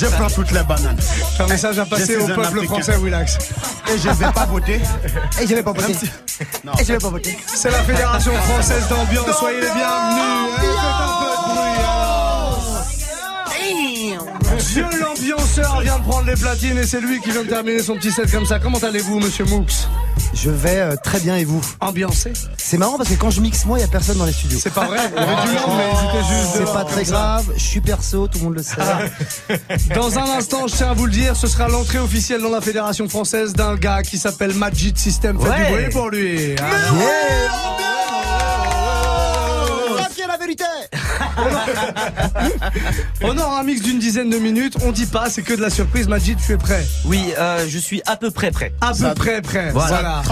S22: Je prends toutes les bananes.
S1: Un message à passer au peuple
S22: Africain.
S1: français, Willax.
S22: Et je ne vais pas voter.
S5: Et je vais pas voter.
S22: Non.
S5: Et je vais pas voter.
S1: C'est la Fédération française d'ambiance. Soyez les bienvenus. Faites un peu de bruit. Dieu l'ambianceur vient de prendre les platines et c'est lui qui vient de terminer son petit set comme ça. Comment allez-vous, monsieur Moux
S5: Je vais euh, très bien et vous?
S1: Ambiancé
S5: C'est marrant parce que quand je mixe moi, il y a personne dans les studios.
S1: C'est pas vrai Il y avait du monde, mais ils étaient juste
S5: C'est pas très grave, je suis perso, tout le monde le sait.
S1: Dans un instant, je tiens à vous le dire, ce sera l'entrée officielle dans la Fédération française d'un gars qui s'appelle Majid System. Faites
S5: Ouais.
S1: du bruit pour lui. Ah. On aura un mix d'une dizaine de minutes. On dit pas, c'est que de la surprise. Majid, tu es prêt?
S46: Oui, euh, je suis à peu près prêt.
S1: À peu près prêt. Voilà.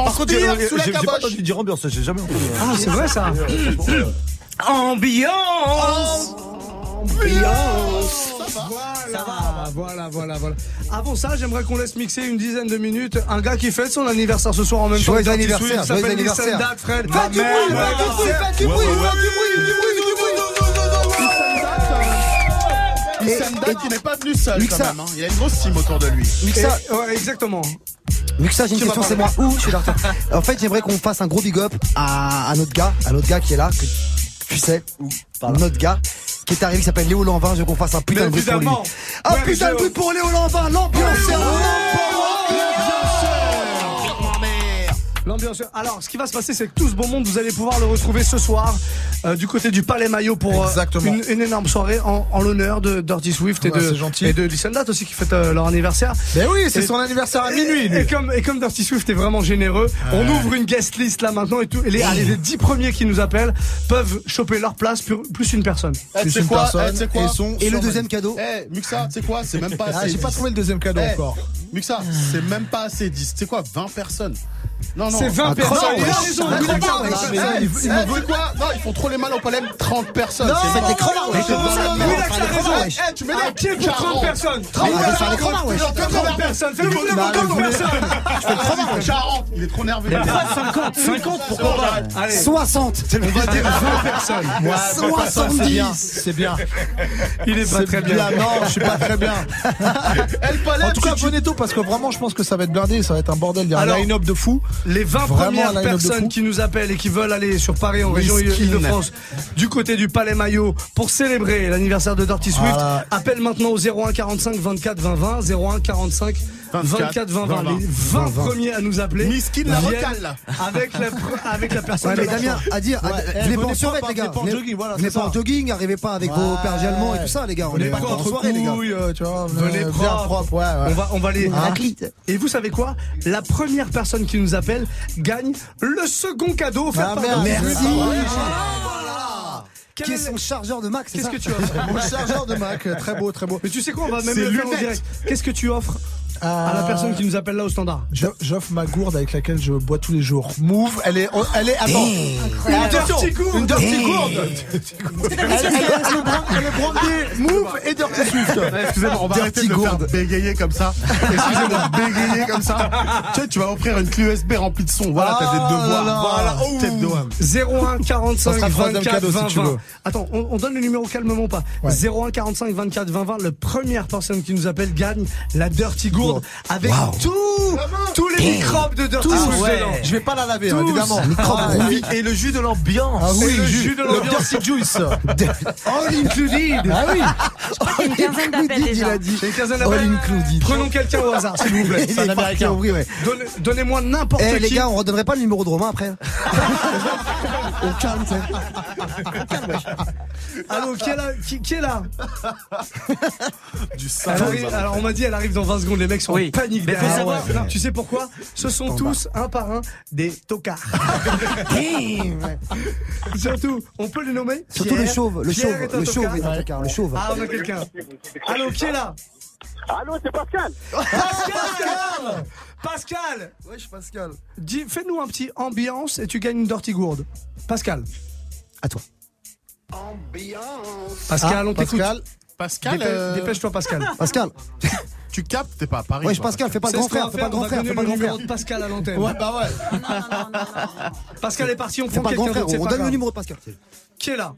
S22: J'ai
S46: sous la
S22: j'ai- j'ai pas entendu dire ambiance, j'ai jamais entendu.
S1: Ah, c'est vrai ça.
S46: Ambiance
S1: Voilà, voilà, voilà, voilà. Avant ça, j'aimerais qu'on laisse mixer une dizaine de minutes un gars qui fête son anniversaire ce soir en même temps.
S5: Joyeux anniversaire, joyeux
S1: s'appelle
S5: anniversaire.
S1: Nissan Dad, Fred.
S5: Faites du bruit, faites du bruit, faites du bruit, faites du bruit, bruit, du bruit,
S22: Issanda qui n'est pas venu seul
S5: Mixa.
S22: quand même. hein. Il y a une grosse team autour de lui.
S5: Mixa,
S1: Et- ouais, exactement.
S5: Mixa, j'ai une
S1: Tu
S5: question, c'est moi. Où je suis là. En fait, j'aimerais qu'on fasse un gros big up à un autre gars, un autre gars qui est là, que tu sais, un autre gars qui est arrivé qui s'appelle Léo Lanvin. Je veux qu'on fasse un putain de bruit pour lui. Un
S1: Ouais,
S5: putain de bruit pour Léo Lanvin. L'ambiance,
S1: Alors, ce qui va se passer, c'est que tout ce beau monde, vous allez pouvoir le retrouver ce soir euh, du côté du Palais Maillot pour euh, une, une énorme soirée en, en l'honneur de Dirty Swift et
S4: Ouais,
S1: de
S4: c'est gentil.
S1: et de Lissendat aussi qui fêtent euh, leur anniversaire.
S4: Ben oui, c'est
S1: Et-
S4: son anniversaire à
S1: Et,
S4: minuit,
S1: et comme, et comme Dirty Swift est vraiment généreux, on ouvre une guest list là maintenant et tout. Et les, allez, les 10 premiers qui nous appellent peuvent choper leur place plus, plus une personne.
S22: Eh, tu
S4: Plus
S22: sais
S4: une
S22: quoi
S4: personne
S22: Eh, quoi
S4: et son
S5: Et le deuxième cadeau
S22: Eh, Muxa, tu sais quoi C'est même pas
S4: Ah,
S22: assez.
S4: j'ai pas
S22: 10.
S4: trouvé le deuxième cadeau
S22: Eh,
S4: encore.
S22: Muxa, c'est même pas assez 10. Tu sais quoi 20 personnes. Non, non.
S1: C'est 20
S22: Ah,
S1: personnes.
S22: 30,
S1: Il a
S22: ouais.
S1: raison,
S22: Ah, mais
S1: Eh, eh,
S22: il veut quoi Non, ils font trop les mal au palais. 30 personnes. C'est
S5: des crevards,
S22: c'est tu m'énerves.
S1: Ah, qui est pour 30
S22: 40.
S1: personnes 30
S5: Mais arrête de faire les
S1: personnes
S5: crevards, ouais.
S1: 30 personnes Fais-le pour
S22: Bah,
S1: 30
S22: vous voulez-
S1: personnes
S22: Je fais le travail. 40. Il est trop nerveux.
S46: 50, 50, pourquoi pas
S1: Allez,
S5: 60
S1: on va dire 20 personnes.
S4: Ouais, c'est bien.
S5: 70
S4: C'est bien.
S1: Il est pas
S4: C'est
S1: très
S4: bien. Non, je suis pas très bien. En tout cas, tôt parce que vraiment, je pense que ça va être blindé. Ça va être un bordel. Il y a un line-up de fou.
S1: Les 20
S4: Vraiment
S1: premières personnes
S4: fou.
S1: qui nous appellent et qui veulent aller sur Paris en région. Île-de-France du côté du Palais Maillot pour célébrer l'anniversaire de Dirty Swift, appelle maintenant au 01 45 24 20 20 01 45 24 20 20. Les 20 premiers à nous appeler
S22: Miskin la recale, là.
S1: avec la, avec la personne
S5: Ouais,
S1: de
S5: mais Damien,
S1: choix.
S5: à dire,
S4: Ouais,
S5: à-
S4: eh,
S5: venez pas en survêt, les gars.
S4: venez pas en jogging, voilà,
S5: Venez
S4: c'est
S5: pas en
S4: ça.
S5: jogging, arrivez pas avec vos paires allemand et tout ça, les gars. On est pas
S1: propres,
S5: en soirée, les gars.
S4: Euh.
S1: Venez propre. On va, on va les. Et vous savez quoi? La première personne qui nous appelle gagne le second cadeau offert
S4: Ah,
S1: par
S4: merde.
S1: Dirty
S5: Merci.
S1: Swift.
S5: Qui est son chargeur de Mac,
S1: Qu'est-ce que tu offres?
S4: Mon chargeur de Mac, euh, très beau, très beau.
S1: Mais tu sais quoi, on va même
S4: C'est
S1: le faire en direct. Qu'est-ce que tu offres? À la
S4: Euh,
S1: personne qui nous appelle là au standard
S4: J'offre ma gourde avec laquelle je bois tous les jours. Move, elle est, elle est, attends.
S1: Une
S4: Attention,
S1: dirty gourde.
S4: Une dirty
S1: Damn.
S4: gourde. Elle, elle, elle est brand- elle est brandée Move et Dirty Swift.
S22: Excusez-moi, on va arrêter de le faire bégayer comme ça. Excusez-moi, bégayer comme ça. Tu sais, tu vas offrir une clé USB remplie de son. Voilà, t'as des
S4: Ah
S22: devoirs.
S4: là.
S22: Voilà, tête de homme.
S1: 01
S4: Ça
S1: 45
S4: sera le troisième
S1: 24
S4: cadeau, si
S1: 20
S4: tu
S1: 20.
S4: veux.
S1: Attends, on, on donne le numéro calmement pas. 01 45 24 20 20. Le première personne qui nous appelle gagne la Dirty Gourde avec tout, tous les microbes de Dirty. Swift
S4: Ouais. Je vais pas la laver, hein,
S1: Tous.
S4: évidemment.
S1: Microbes
S4: Ah, et le jus de l'ambiance.
S1: Ah oui,
S4: Et le jus
S1: de l'ambiance.
S4: Juice.
S1: All included.
S4: Ah oui.
S47: une quinzaine d'appels
S5: Il
S47: déjà.
S5: a dit.
S1: C'est une quinzaine
S5: All
S1: d'appels.
S5: included.
S1: Prenons quelqu'un au hasard, s'il vous plaît.
S5: Il est parti en vrille, ouais.
S1: Donnez- Donnez-moi n'importe
S5: Eh
S1: qui.
S5: les gars, on redonnerait pas le numéro de Romain après Au calme, tu sais.
S1: Allô, qui est là? Qui, qui est là?
S22: Du
S1: arrive- Alors on m'a dit elle arrive dans 20 secondes, les mecs sont
S46: Oui.
S1: en panique
S46: Mais faut
S1: derrière.
S46: savoir-
S1: Ouais. Tu sais pourquoi? Ce sont tous un par un des tocards. Surtout, on peut les nommer
S5: Surtout le chauve, le
S1: Pierre
S5: chauve,
S1: est un
S5: le chauve
S1: tocard.
S5: est un tocard, le chauve.
S1: Ah, on a quelqu'un. Allô, qui est là?
S48: Allô, c'est Pascal.
S1: Pascal Pascal
S4: Wesh, Pascal.
S1: Dis, fais-nous un petit ambiance et tu gagnes une dirty gourde. Pascal.
S5: À toi.
S1: Pascal,
S4: Ah,
S1: on t'écoute.
S4: Pascal.
S22: Pascal,
S1: Dépêche-
S22: euh,
S1: Dépêche-toi, Pascal.
S5: Pascal.
S22: tu captes, t'es pas à Paris.
S5: Wesh,
S22: toi,
S5: Pascal, fais pas le grand frère, fais pas le grand frère, fais pas le
S1: le
S5: grand
S1: numéro
S5: frère.
S1: de Pascal à l'antenne.
S22: Ouais, bah ouais.
S1: Pascal est parti, on prend
S5: pas le grand
S1: quelqu'un
S5: frère,
S1: d'autre.
S5: on donne le numéro de Pascal.
S1: Qui est là?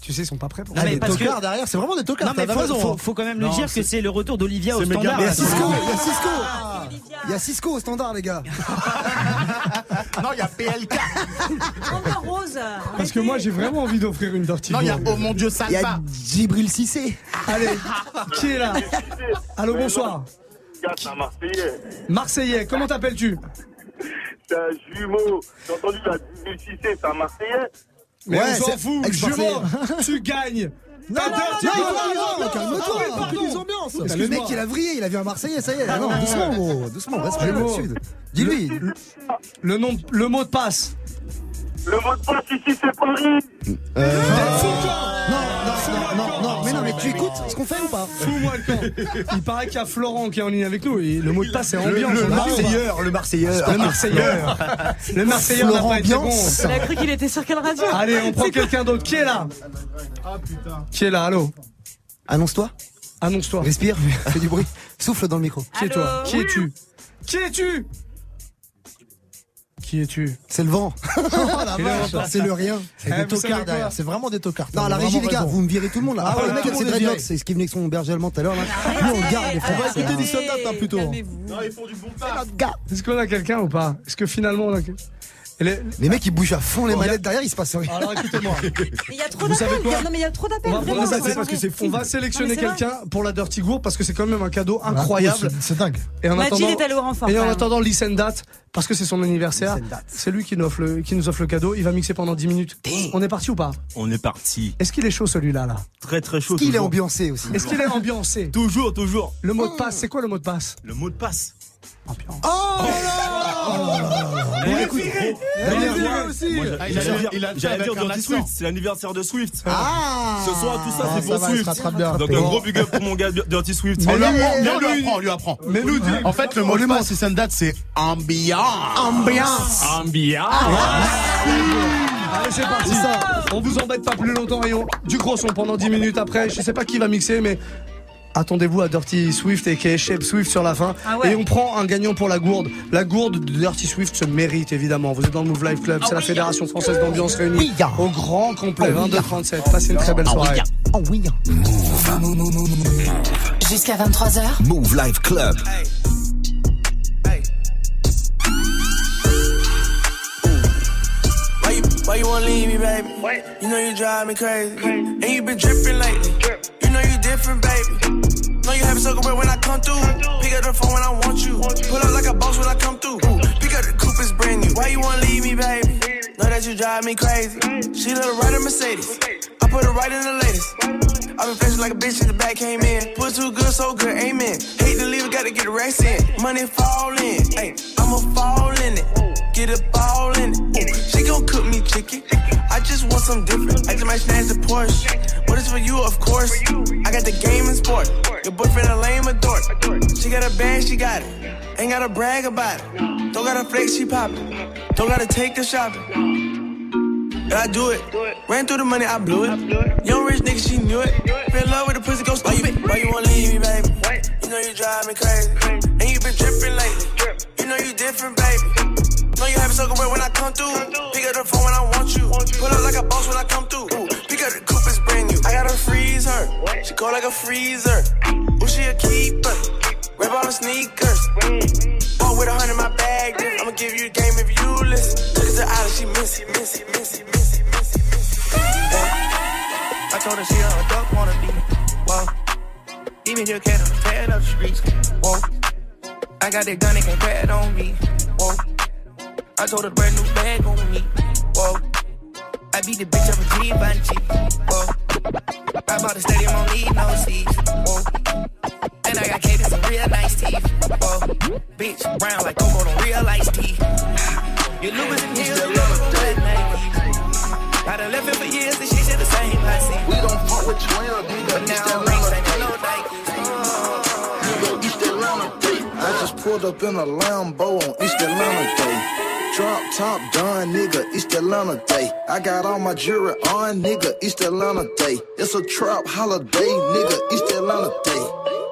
S1: Tu sais, ils sont pas prêts pour
S46: Non,
S1: ça.
S46: mais
S4: Les
S46: parce que-
S4: derrière, c'est vraiment des tocards.
S46: Non, mais
S4: t'as
S46: faut,
S4: raison.
S46: faut, faut quand même le
S22: Non,
S46: dire que c'est le retour d'Olivia au standard.
S5: Il y a Cisco, il y a Cisco. Il y a Cisco au standard, les gars.
S22: Non, il y a PLK.
S47: Amber Rose.
S1: Parce que moi, j'ai vraiment envie d'offrir une dirty
S22: Non, il y a. Oh mon Dieu,
S5: Il y a. Djibril Cissé.
S1: Allez, qui est là Allô, bonsoir.
S48: Gars, c'est un Marseillais.
S1: Marseillais, comment t'appelles-tu
S48: C'est un jumeau. J'ai entendu la 18 c'est un Marseillais.
S1: Mais
S5: Ouais,
S1: on s'en fout, jumeau, tu gagnes.
S4: Non, non, non, calme-toi,
S1: Ah
S4: des ambiances.
S5: Le mec, il a vrillé, il a vu un Marseillais, ça y est. Non, doucement, gros. Doucement, reste là-dessus. Dis-lui.
S1: Le, nom, le mot de passe.
S48: Le mot de passe ici, c'est Paris.
S5: Euh,
S1: Fous-toi.
S5: Non, non, non, mais non, mais tu écoutes ce qu'on fait ou pas
S1: Fous-moi le camp. Il paraît qu'il y a Florent qui est en ligne avec nous. Et le mot de passe, c'est
S22: Le,
S1: ambiance.
S22: le Marseilleur, le Marseilleur.
S1: Le Marseilleur. Le Marseilleur n'a
S5: Florent
S1: pas été bon.
S47: Il a cru qu'il était sur quelle radio
S1: Allez, on prend quelqu'un d'autre. Qui est là
S22: Ah putain.
S1: Qui est là Allô
S5: Annonce-toi,
S1: Annonce-toi.
S5: respire, fais du bruit, souffle dans le micro.
S1: Qui es toi Qui es-tu Qui es-tu Qui es-tu
S5: C'est le vent.
S4: Oh.
S5: C'est le rien.
S4: C'est
S1: Eh,
S4: des
S1: savez
S4: tocards derrière, c'est vraiment des tocards.
S5: Non, la régie, les gars, vous me virez tout le monde là.
S4: Ah
S5: Ah ouais,
S4: ouais,
S5: le mec
S4: tout
S5: avec
S4: le
S5: ses
S4: monde est
S5: dreadlocks, c'est ce qui venait avec son berger allemand tout à l'heure Nous, on le garde, les
S4: On va écouter du stand-up hein, plutôt.
S22: Non, ils font du bon taf.
S1: Est-ce qu'on a quelqu'un ou pas? Est-ce que finalement on a quelqu'un les-
S5: Les mecs ils bougent à fond les manettes derrière, il se passe rien.
S1: Alors écoutez-moi.
S47: Mais il y a trop d'appels. Non, mais il y a trop
S1: On
S47: d'appels.
S1: va, ça, parce que on va sélectionner quelqu'un pour la Dirty Gourde parce que c'est quand même un cadeau incroyable.
S4: C'est- C'est dingue.
S1: Et en
S47: Mathilde
S1: attendant,
S47: est allée au renfort.
S1: et en attendant, listen date parce que c'est son anniversaire. C'est lui qui nous, offre le, qui nous offre le cadeau. Il va mixer pendant 10 minutes. On est parti ou pas
S24: On est parti.
S1: Est-ce qu'il est chaud celui-là là
S24: Très très chaud.
S5: Qu'il est
S24: toujours.
S5: ambiancé aussi.
S1: Est-ce qu'il est ambiancé
S24: Toujours, toujours.
S1: Le mot de passe, c'est quoi le mot de passe
S24: Le mot de passe. Moi,
S22: Ah.
S24: Swift, c'est l'anniversaire de Swift.
S5: Ah
S24: Ce soir, tout ça,
S4: Ah,
S24: c'est pour Swift. Donc un gros big up pour mon gars Dirty Swift.
S22: On lui apprend, on lui
S1: lui-
S22: apprend, on lui apprend.
S1: Mais nous
S22: En fait, le mot de c'est date, c'est ambiance.
S5: Ambiance
S24: Ambiance.
S1: Allez, c'est parti. On vous embête pas plus longtemps et on du gros son pendant 10 minutes après. Je sais pas qui va mixer, mais attendez-vous à Dirty Swift et qui Shape Swift sur la fin.
S47: Ah ouais.
S1: Et on prend un gagnant pour la gourde. La gourde de Dirty Swift se mérite évidemment. Vous êtes dans le Move Life Club, c'est la Fédération Française d'Ambiance réunie au grand complet,
S5: Oh, oui,
S1: 22-37. Passez une très belle soirée.
S5: Oh oui.
S2: Jusqu'à 23h.
S28: Move Life Club.
S11: Why you, wanna leave me, baby? You know you drive me crazy. And you been dripping lately. You different, baby. Know you happy so good when I come through. Pick up the phone when I want you. Pull up like a boss when I come through. Pick up the coupe, it's brand new. Why you wanna leave me, baby? Know that you drive me crazy. She little right in Mercedes. I put her right in the latest. I been flashing like a bitch in the back came in. Put too good, so good, amen. Hate to leave gotta get the rest in. Money fall in, I'ma fall in it. Get a ball in it. Gon' cook me chicken. I just want some different. I just might snatch the Porsche. But it's for you, of course. I got the game and sport. Your boyfriend a lame a dork. She got a bag, she got it. Ain't gotta brag about it. Don't gotta flex, she poppin'. Don't gotta take the shopping. And I do it. Ran through the money, I blew it. Young rich nigga, she knew it. Fell in love with the pussy, go stupid. Why you wanna leave me, baby? You know you drive me crazy. And you been dripping lately. You know you different, baby. Know you happy so good when I come through. Pick up the phone when I want you. Pull up like a boss when I come through. Pick up the coupe, it's brand new. I gotta freeze her. She cold like a freezer. Ooh, she a keeper. Rip all the sneakers. Bought with a hundred in my bag. I'ma give you a game if you listen. Took it to Island, she miss it, miss it, miss it, miss it, miss it, miss it. I told her she a duck wanna be. Whoa. Even your cat on the tear up the streets. Whoa. I got that gun, it can't on me. Whoa. I told her brand new bag on me. Whoa. I
S49: beat the bitch up a Givenchy. Whoa. I bought the stadium, don't need no seats. Whoa. And I got cadence and real nice teeth. Oh. Bitch, brown like Coco, on real iced tea. Your Louis
S50: pulled up in a Lambo on East Atlanta Day. Drop top done, nigga, East Atlanta Day. I got all my jewelry on, nigga, East Atlanta Day. It's a trap holiday, nigga, East Atlanta Day.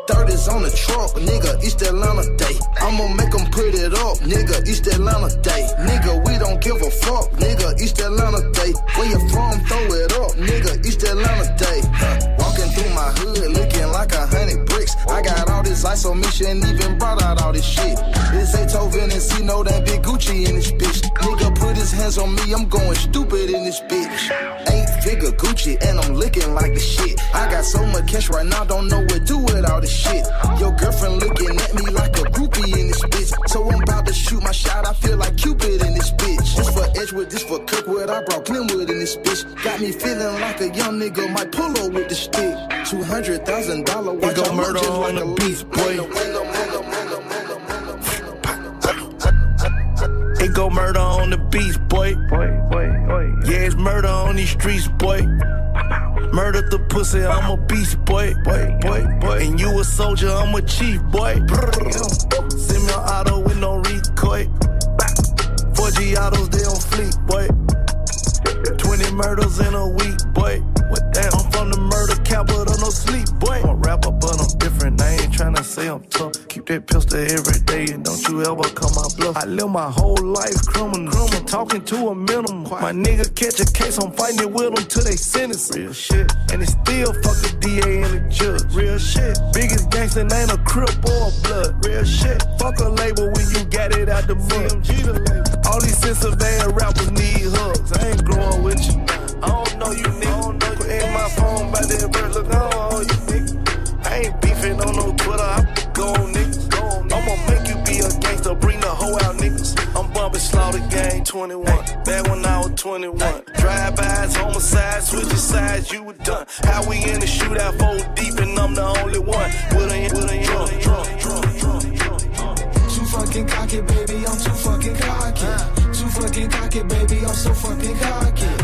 S50: 30s on the truck, nigga, East Atlanta Day. I'ma make 'em put it up, nigga, East Atlanta Day. Nigga, we don't give a fuck, nigga, East Atlanta Day. Where you from, throw it up, nigga, East Atlanta Day. Huh. Through my hood, looking like a hundred bricks. I got all this ice on me, she ain't even brought out all this shit. It's Beethoven and C, know that big Gucci in this bitch. Nigga put his hands on me, I'm going stupid in this bitch. Eight figure Gucci, and I'm looking like the shit. I got so much cash right now, don't know what to do with all this shit. Your girlfriend looking at me like a groupie in this bitch. So I'm about to shoot my shot, I feel like Cupid in this bitch. This for Edgewood, this for Kirkwood, I brought Glenwood in this bitch. Got me feeling like a young nigga might pull up with the stick. Two hundred thousand dollar watch, go I look murder just on like the a beats, boy. It go murder on the beats, boy. Boy, boy, boy. Yeah, it's murder on these streets, boy. Murder the pussy, I'm a beast, boy. Boy, boy, boy. And you a soldier, I'm a chief, boy. Send me an auto with no recoil. 4G autos, they on fleet, boy. 20 murders in a week, boy. What damn? I'm from the murder capital, no sleep, boy. I'm a rapper, but I'm different. I ain't tryna say I'm tough. Keep that pistol every day, and don't you ever come my bluff. I live my whole life criminal, criminal talking to a minimum. My nigga catch a case, I'm fighting it with them till they sentence. Real shit, and it still fuck the DA and the judge. Real shit, biggest gangster ain't a crip or a blood. Real shit, fuck a label when you got it out the mud. All these Cincinnati rappers need hugs. I ain't growing with you. I don't know you nigga. My phone by that bird. Look on you nigga. I ain't beefing on no Twitter. I go on niggas. I'ma make you be a gangster. Bring the hoe out niggas. I'm bumping slaughter gang 21. Back when I was 21. Drive-bys, homicides, switching sides, you were done. How we in the shootout, four deep, and I'm the only one. With a, with a drunk, drunk, drunk, drunk, drunk.
S51: Too fucking cocky, baby, I'm too fucking cocky. Too fucking cocky, baby, I'm so fucking cocky.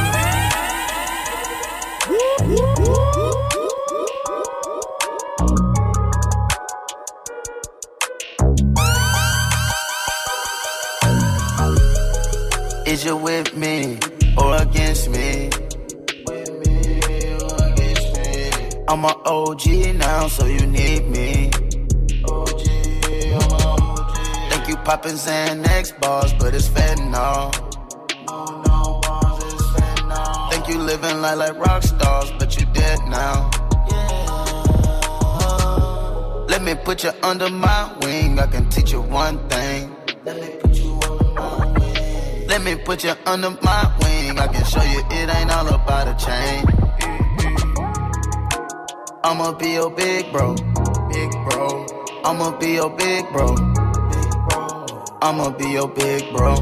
S50: Is you with me or against me? I'm a OG now, so you need me. Think you poppin' Xanax bars, but it's fentanyl. Think you living life like rock stars, but you dead now. Let me put you under my wing, I can teach you one thing. Let me put you under my wing. I can show you it ain't all about a chain. I'ma be your big bro, big bro. I'ma be your big bro, big bro. I'ma be your big bro,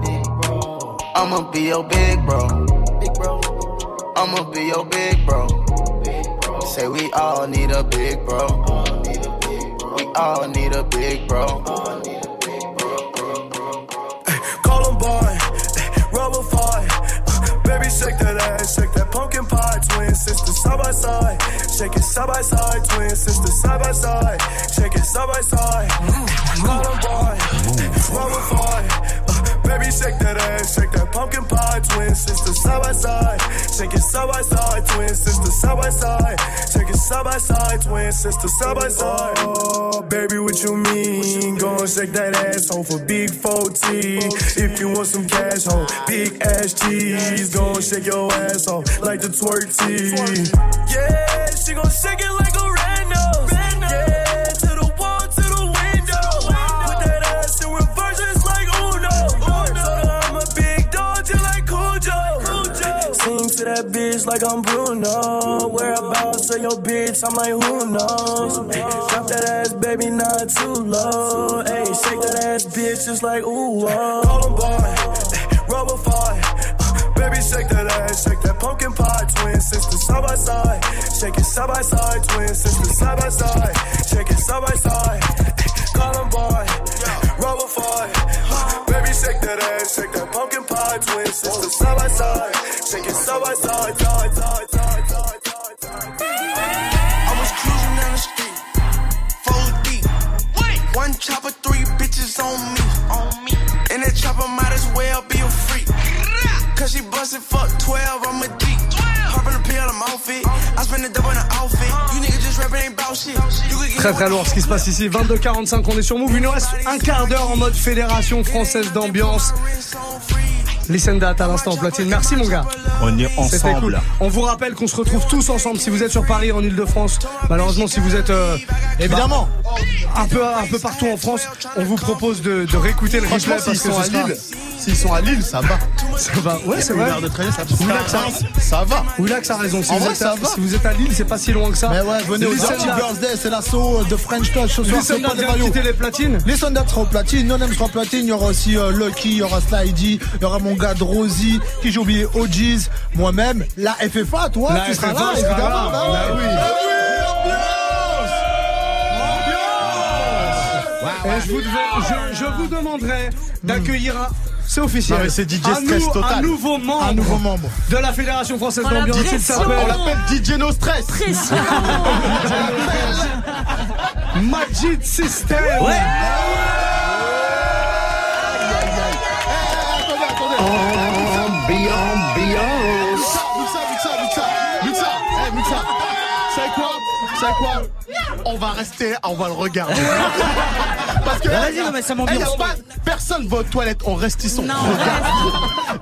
S50: big bro. I'ma be your big bro, big bro. I'ma be your big bro, big bro. Say we all need a big bro. We all need a big bro.
S52: shake that ass, shake that pumpkin pie, twin sister side by side. Shake it side by side, twin sister side by side. Shake it side by side. Move, move, move, move, baby, shake that ass, shake that pumpkin pie. Twin sister, side by side, shake it side by side. Twin sister, side by side, shake it
S27: side by side, twin sister side by side. Oh, baby, what you mean? Go and shake that ass, asshole for big 40. If you want some cash, ho, big ass cheese. Go and shake your ass off like the twerk tee. Yeah, she gon' shake it bitch like I'm Bruno. Whereabouts of your bitch? I'm like, who knows? Drop that ass, baby, not too low. Hey, shake that ass, bitch, just like ooh. Oh. Call 'em boy, eh, rubber fire. Uh, baby, shake that ass, shake that pumpkin pie, twin sister side by side. Shake it side by side, twin sister side by side. Shake it side by side. Eh, call 'em boy, eh, rubber fire. Uh, baby, shake that ass, shake that pumpkin pie, twin sister side by side. Shake it side by side, side, side, side, side, side, side.
S11: I was cruising down the street, four deep. One chopper, three bitches on me. On me. And that chopper might as well be a freak. Cause she busted fuck 12, I'm a G. Pop in the pill, I'm off it. I spend the double in the outfit. You niggas just rapping ain't bout shit. You could get
S1: Très très lourd ce qui se passe ici. 22h45, on est sur Move. Il nous reste un quart d'heure en mode fédération française d'ambiance. Listen that à l'instant platine. Merci mon gars.
S24: On est
S1: C'était cool.
S24: ensemble.
S1: On vous rappelle qu'on se retrouve tous ensemble. Si vous êtes sur Paris, en Ile-de-France, malheureusement, si vous êtes euh,
S4: Évidemment.
S1: bah, un peu un peu partout en France, on vous propose de, de réécouter le
S42: Franchement,
S1: replay
S42: s'ils
S1: parce que
S42: sont à
S1: sera-
S42: Lille, s'ils sont à Lille, ça va.
S1: Ça va. Ouais, c'est vrai.
S42: de traîner, ça
S1: Oulax a,
S42: ça va.
S1: Oulax a raison. Si,
S42: En
S1: vous
S42: vrai,
S1: êtes
S42: ça
S1: à, si vous êtes à Lille, c'est pas si loin que ça.
S4: Mais ouais, venez au
S1: Listen
S4: Dirty. Birthday, c'est l'assaut de French Touch ce soir.
S1: Listen quitter les platines.
S4: Les Sundats seront au platine, Nonem sera platine, il y aura aussi euh, Lucky, il y aura Slidey, il y aura mon gars Drosy, qui j'ai oublié OGs, moi-même, la FFA, toi,
S1: La
S4: tu seras
S1: FFA
S4: là,
S1: sera
S4: évidemment.
S1: là.
S4: bah
S1: Bah
S4: ouais.
S1: Et je vous, dev- je, je vous demanderai d'accueillir un. C'est officiel.
S42: C'est DJ
S1: un,
S42: Stress total.
S1: un nouveau membre.
S4: Un nouveau membre.
S1: De la Fédération Française d'Ambiance. Il
S47: pression.
S1: s'appelle
S42: On l'appelle DJ No Stress.
S47: Pression.
S1: Majid System.
S42: Ouais.
S22: Ambiance.
S42: C'est quoi On va rester, on va le regarder. Parce que
S53: vas-y, non, mais ça m'ambiance.
S42: Y a pas, personne va aux toilettes, on reste ici, on
S47: Non.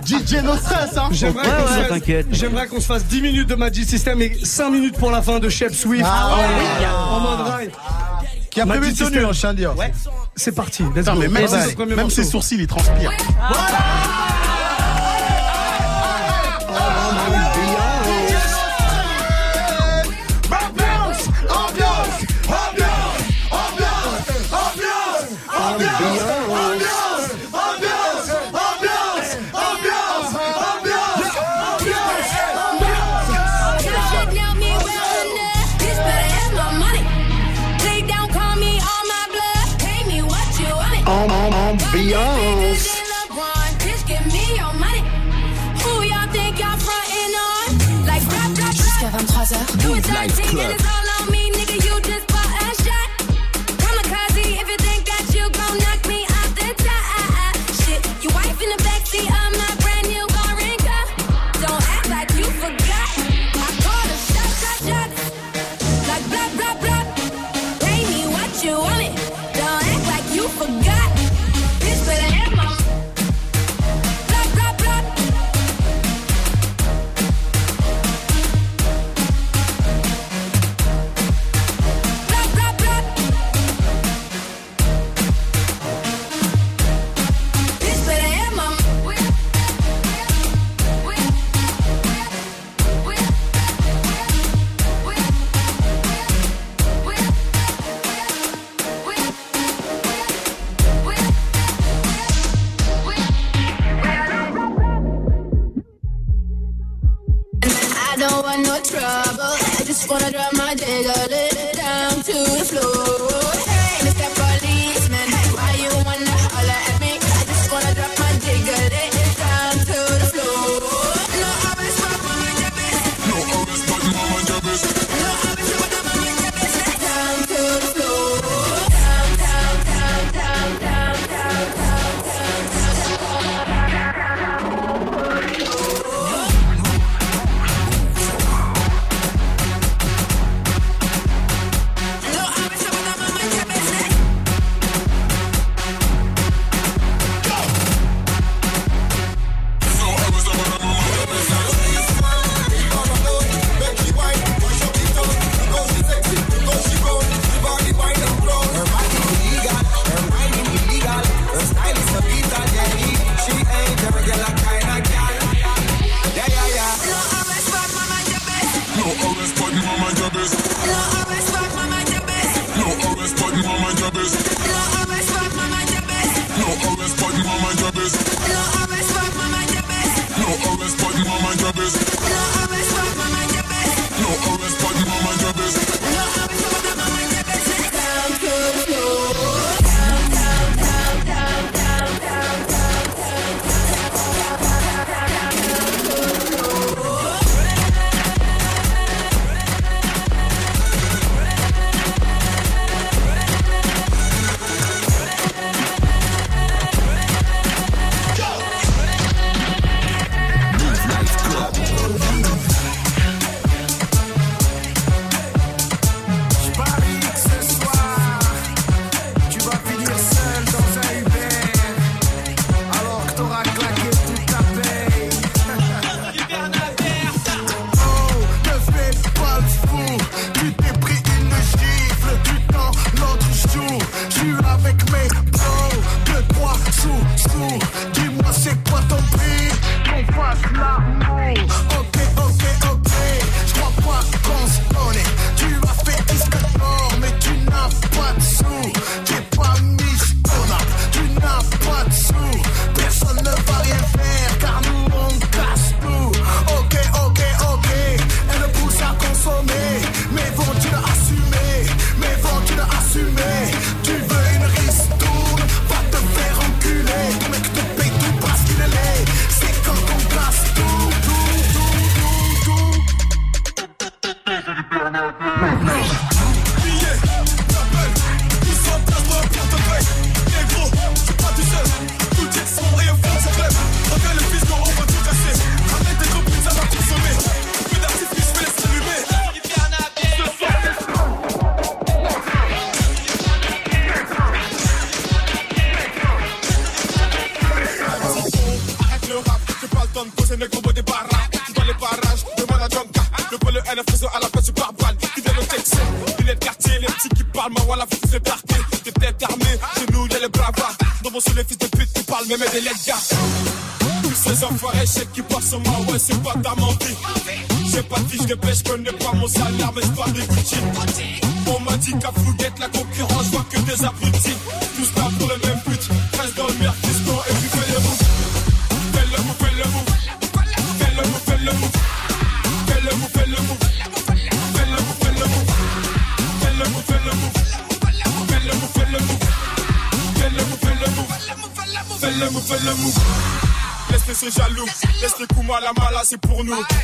S42: DJ No Stress, hein.
S1: J'aimerais
S53: Ouais,
S1: qu'on
S53: ouais,
S1: qu'on se fasse 10 minutes de Magic System et 5 minutes pour la fin de Shep Swift.
S4: Ah ouais.
S1: en mode rail.
S4: Qui a prévu de tenue, hein, je tiens à dire.
S1: C'est parti. Let's go.
S42: mais même, même ses sourcils, ils transpirent.
S28: Nightclub.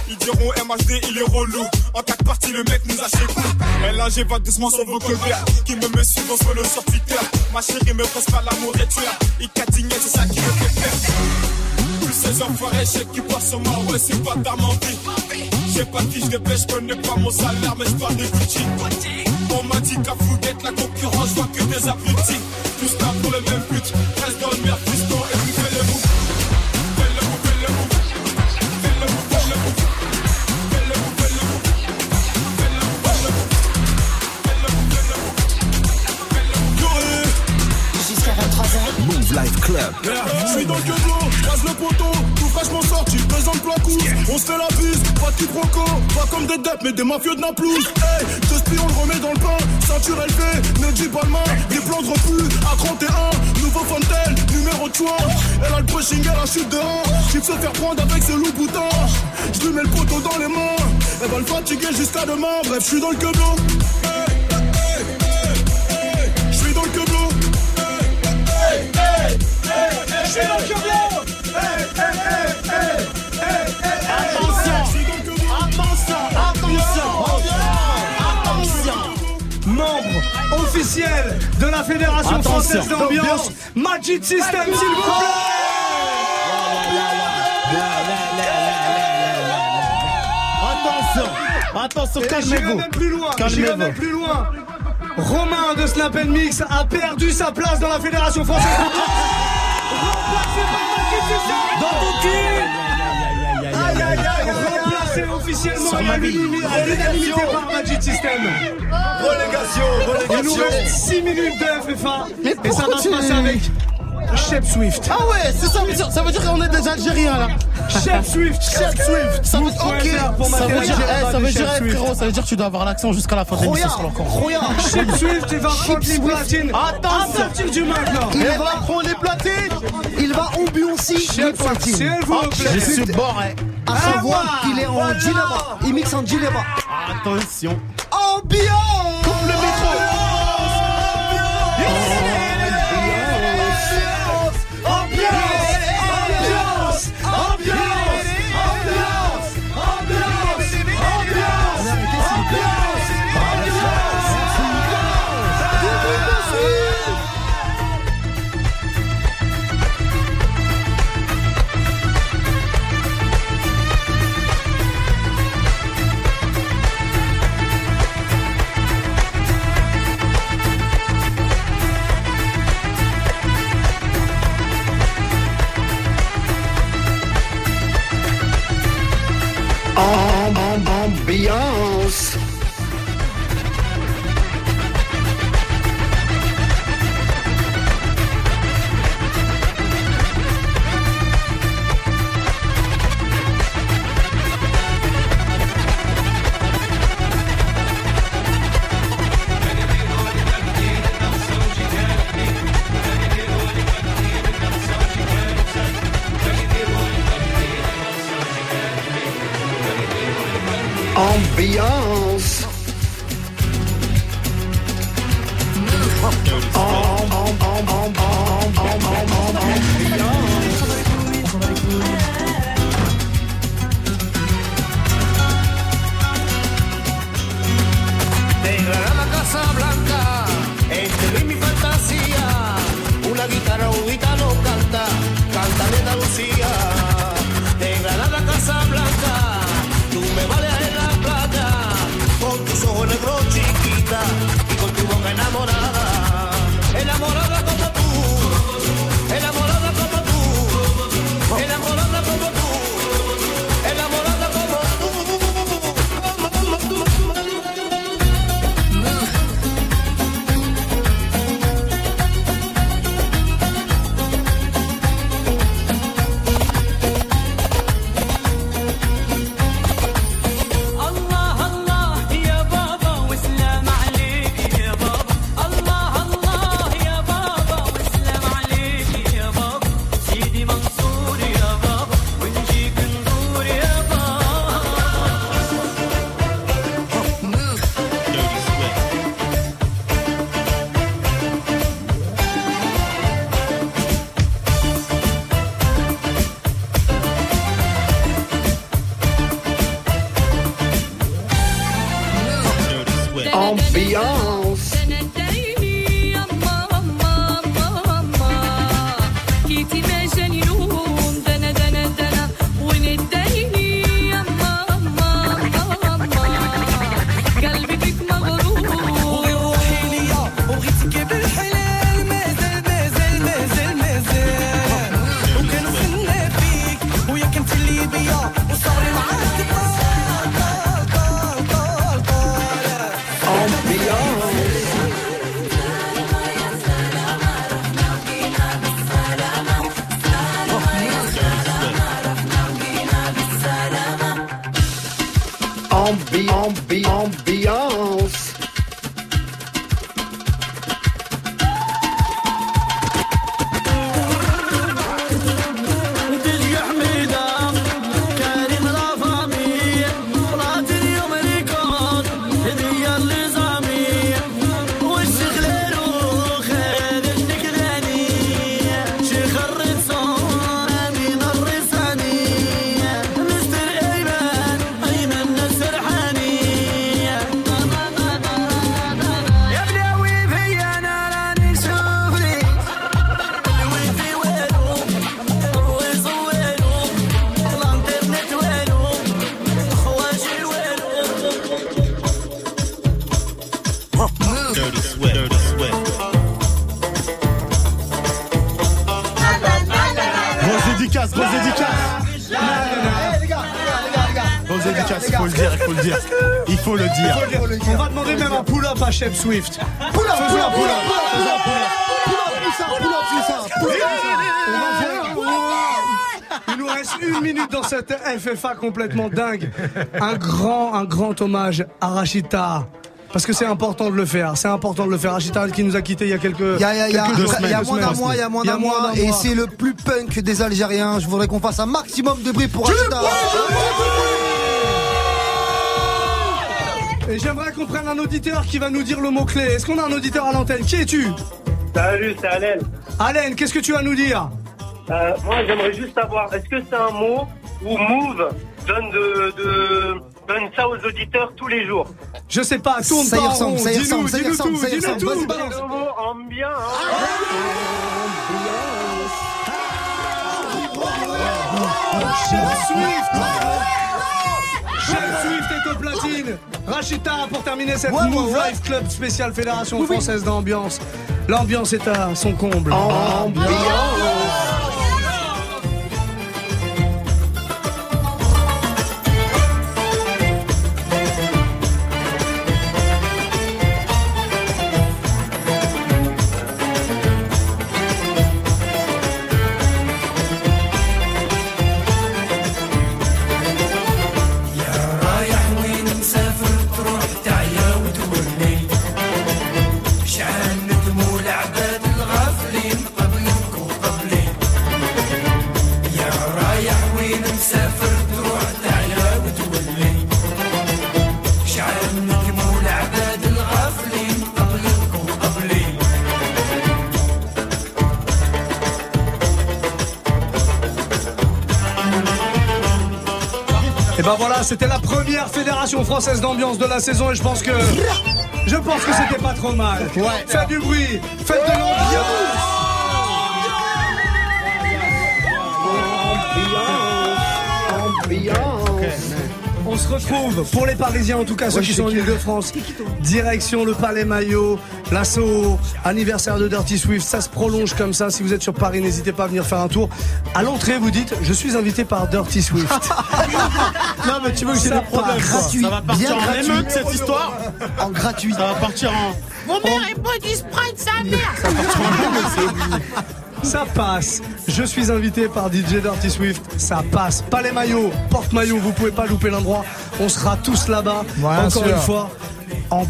S28: Ils diront MHD, il est relou. En quatre parties, le mec nous a chez vous. là, j'ai va doucement sur vos colères. Qui me me suivent, on se le sur Twitter. Ma chérie me presse pas l'amour et tu Il catigné, c'est ça qui me fait peur. Tous ces enfoirés, je sais qui passent sur moi, ouais, c'est pas ta. J'ai pas qui je dépêche, je connais pas mon salaire, mais je parle de Gucci.
S2: jusqu'à
S52: demain. Bref, je suis dans le queblot. Je suis dans le queblot. Je suis dans le queblot.
S1: Membre officiel de la Fédération française d'ambiance, Magic System, s'il vous plaît!
S22: Attention, calmez-vous.
S1: même plus loin. Calmez-vous. même plus loin. Romain de Snap Mix a perdu sa place dans la Fédération Française de Boxe. Dans ton cul Aïe aïe aïe Remplacé officiellement à l'unanimité par Magic System.
S22: Relégation, relégation.
S1: Il nous reste 6 minutes de FFA et ça va se passer avec Shep Swift.
S22: Ah ouais, c'est ça, ça, ça veut dire qu'on est des Algériens là.
S1: Shep Swift,
S22: Shep Swift. Ça veut,
S1: okay.
S22: ça veut dire, eh, ça veut dire, ça veut dire que tu dois avoir l'accent jusqu'à la fin de l'émission sur le
S1: Shep Swift, il va prendre les platines.
S22: Attends,
S1: à partir du maintenant.
S5: Il va
S22: prendre les platines.
S5: Il va ambiancer les platines.
S1: S'il vous ah, plaît.
S22: Je suis bon. Hein.
S5: À
S1: ah,
S5: savoir qu'il est en dilemma. Il mixe en dilemma.
S22: Attention.
S5: Ambiance.
S1: on, be on, on, Swift.
S5: Pull up, pull.
S1: Il nous reste une minute dans cette FFA complètement dingue. Un grand, un grand hommage à Rachita. Parce que c'est important de le faire. C'est important de le faire. Rachita qui nous a quitté il y a quelques.
S5: Il y a, il y a moins d'un mois, il y a moins d'un mois. Et c'est le plus punk des Algériens. Je voudrais qu'on fasse un maximum de bruit pour Rachita.
S1: Et j'aimerais qu'on prenne un auditeur qui va nous dire le mot-clé. Est-ce qu'on a un auditeur à l'antenne Qui es-tu
S54: Salut, c'est Alain.
S1: Alain, qu'est-ce que tu vas nous dire
S54: Euh, moi, j'aimerais juste savoir, est-ce que c'est un mot ou Move donne, de, de- donne ça aux auditeurs tous les jours
S1: Je sais pas, tourne
S5: Ça y
S1: pas
S5: ressemble,
S1: rond.
S5: ça y
S1: Dis-nous,
S5: ressemble, ça y
S1: dis-nous
S5: ressemble,
S1: tout,
S5: ça y ressemble. Vas-y, balance.
S1: Swift Chef Swift et Coplatine. Rachita pour terminer cette
S5: ouais,
S1: Move. Life Club spécial Fédération Française d'Ambiance. L'ambiance est à son comble. C'était la première Fédération Française d'Ambiance de la saison et je pense que. Je pense que c'était pas trop mal. Faites du bruit, faites de l'ambiance On se retrouve pour les Parisiens, en tout cas ceux qui sont en. Ile-de-France. Direction le Palais Maillot, l'assaut, anniversaire de Dirty Swift. Ça se prolonge comme ça. Si vous êtes sur Paris, n'hésitez pas à venir faire un tour. À l'entrée, vous dites Je suis invité par Dirty Swift.
S22: Non, mais tu veux que j'ai
S1: Ça
S22: des problèmes,
S5: gratuit,
S22: Ça va partir
S5: bien
S22: en
S5: gratuit.
S22: émeute, cette histoire.
S5: En gratuit.
S22: Ça va partir en.
S55: Mon mère est pas du Sprite, sa mère
S1: Ça passe. Je suis invité par DJ Dirty Swift. Ça passe. Pas les maillots, porte-maillot. Vous pouvez pas louper l'endroit. On sera tous là-bas. Encore
S4: sûr.
S1: une fois. En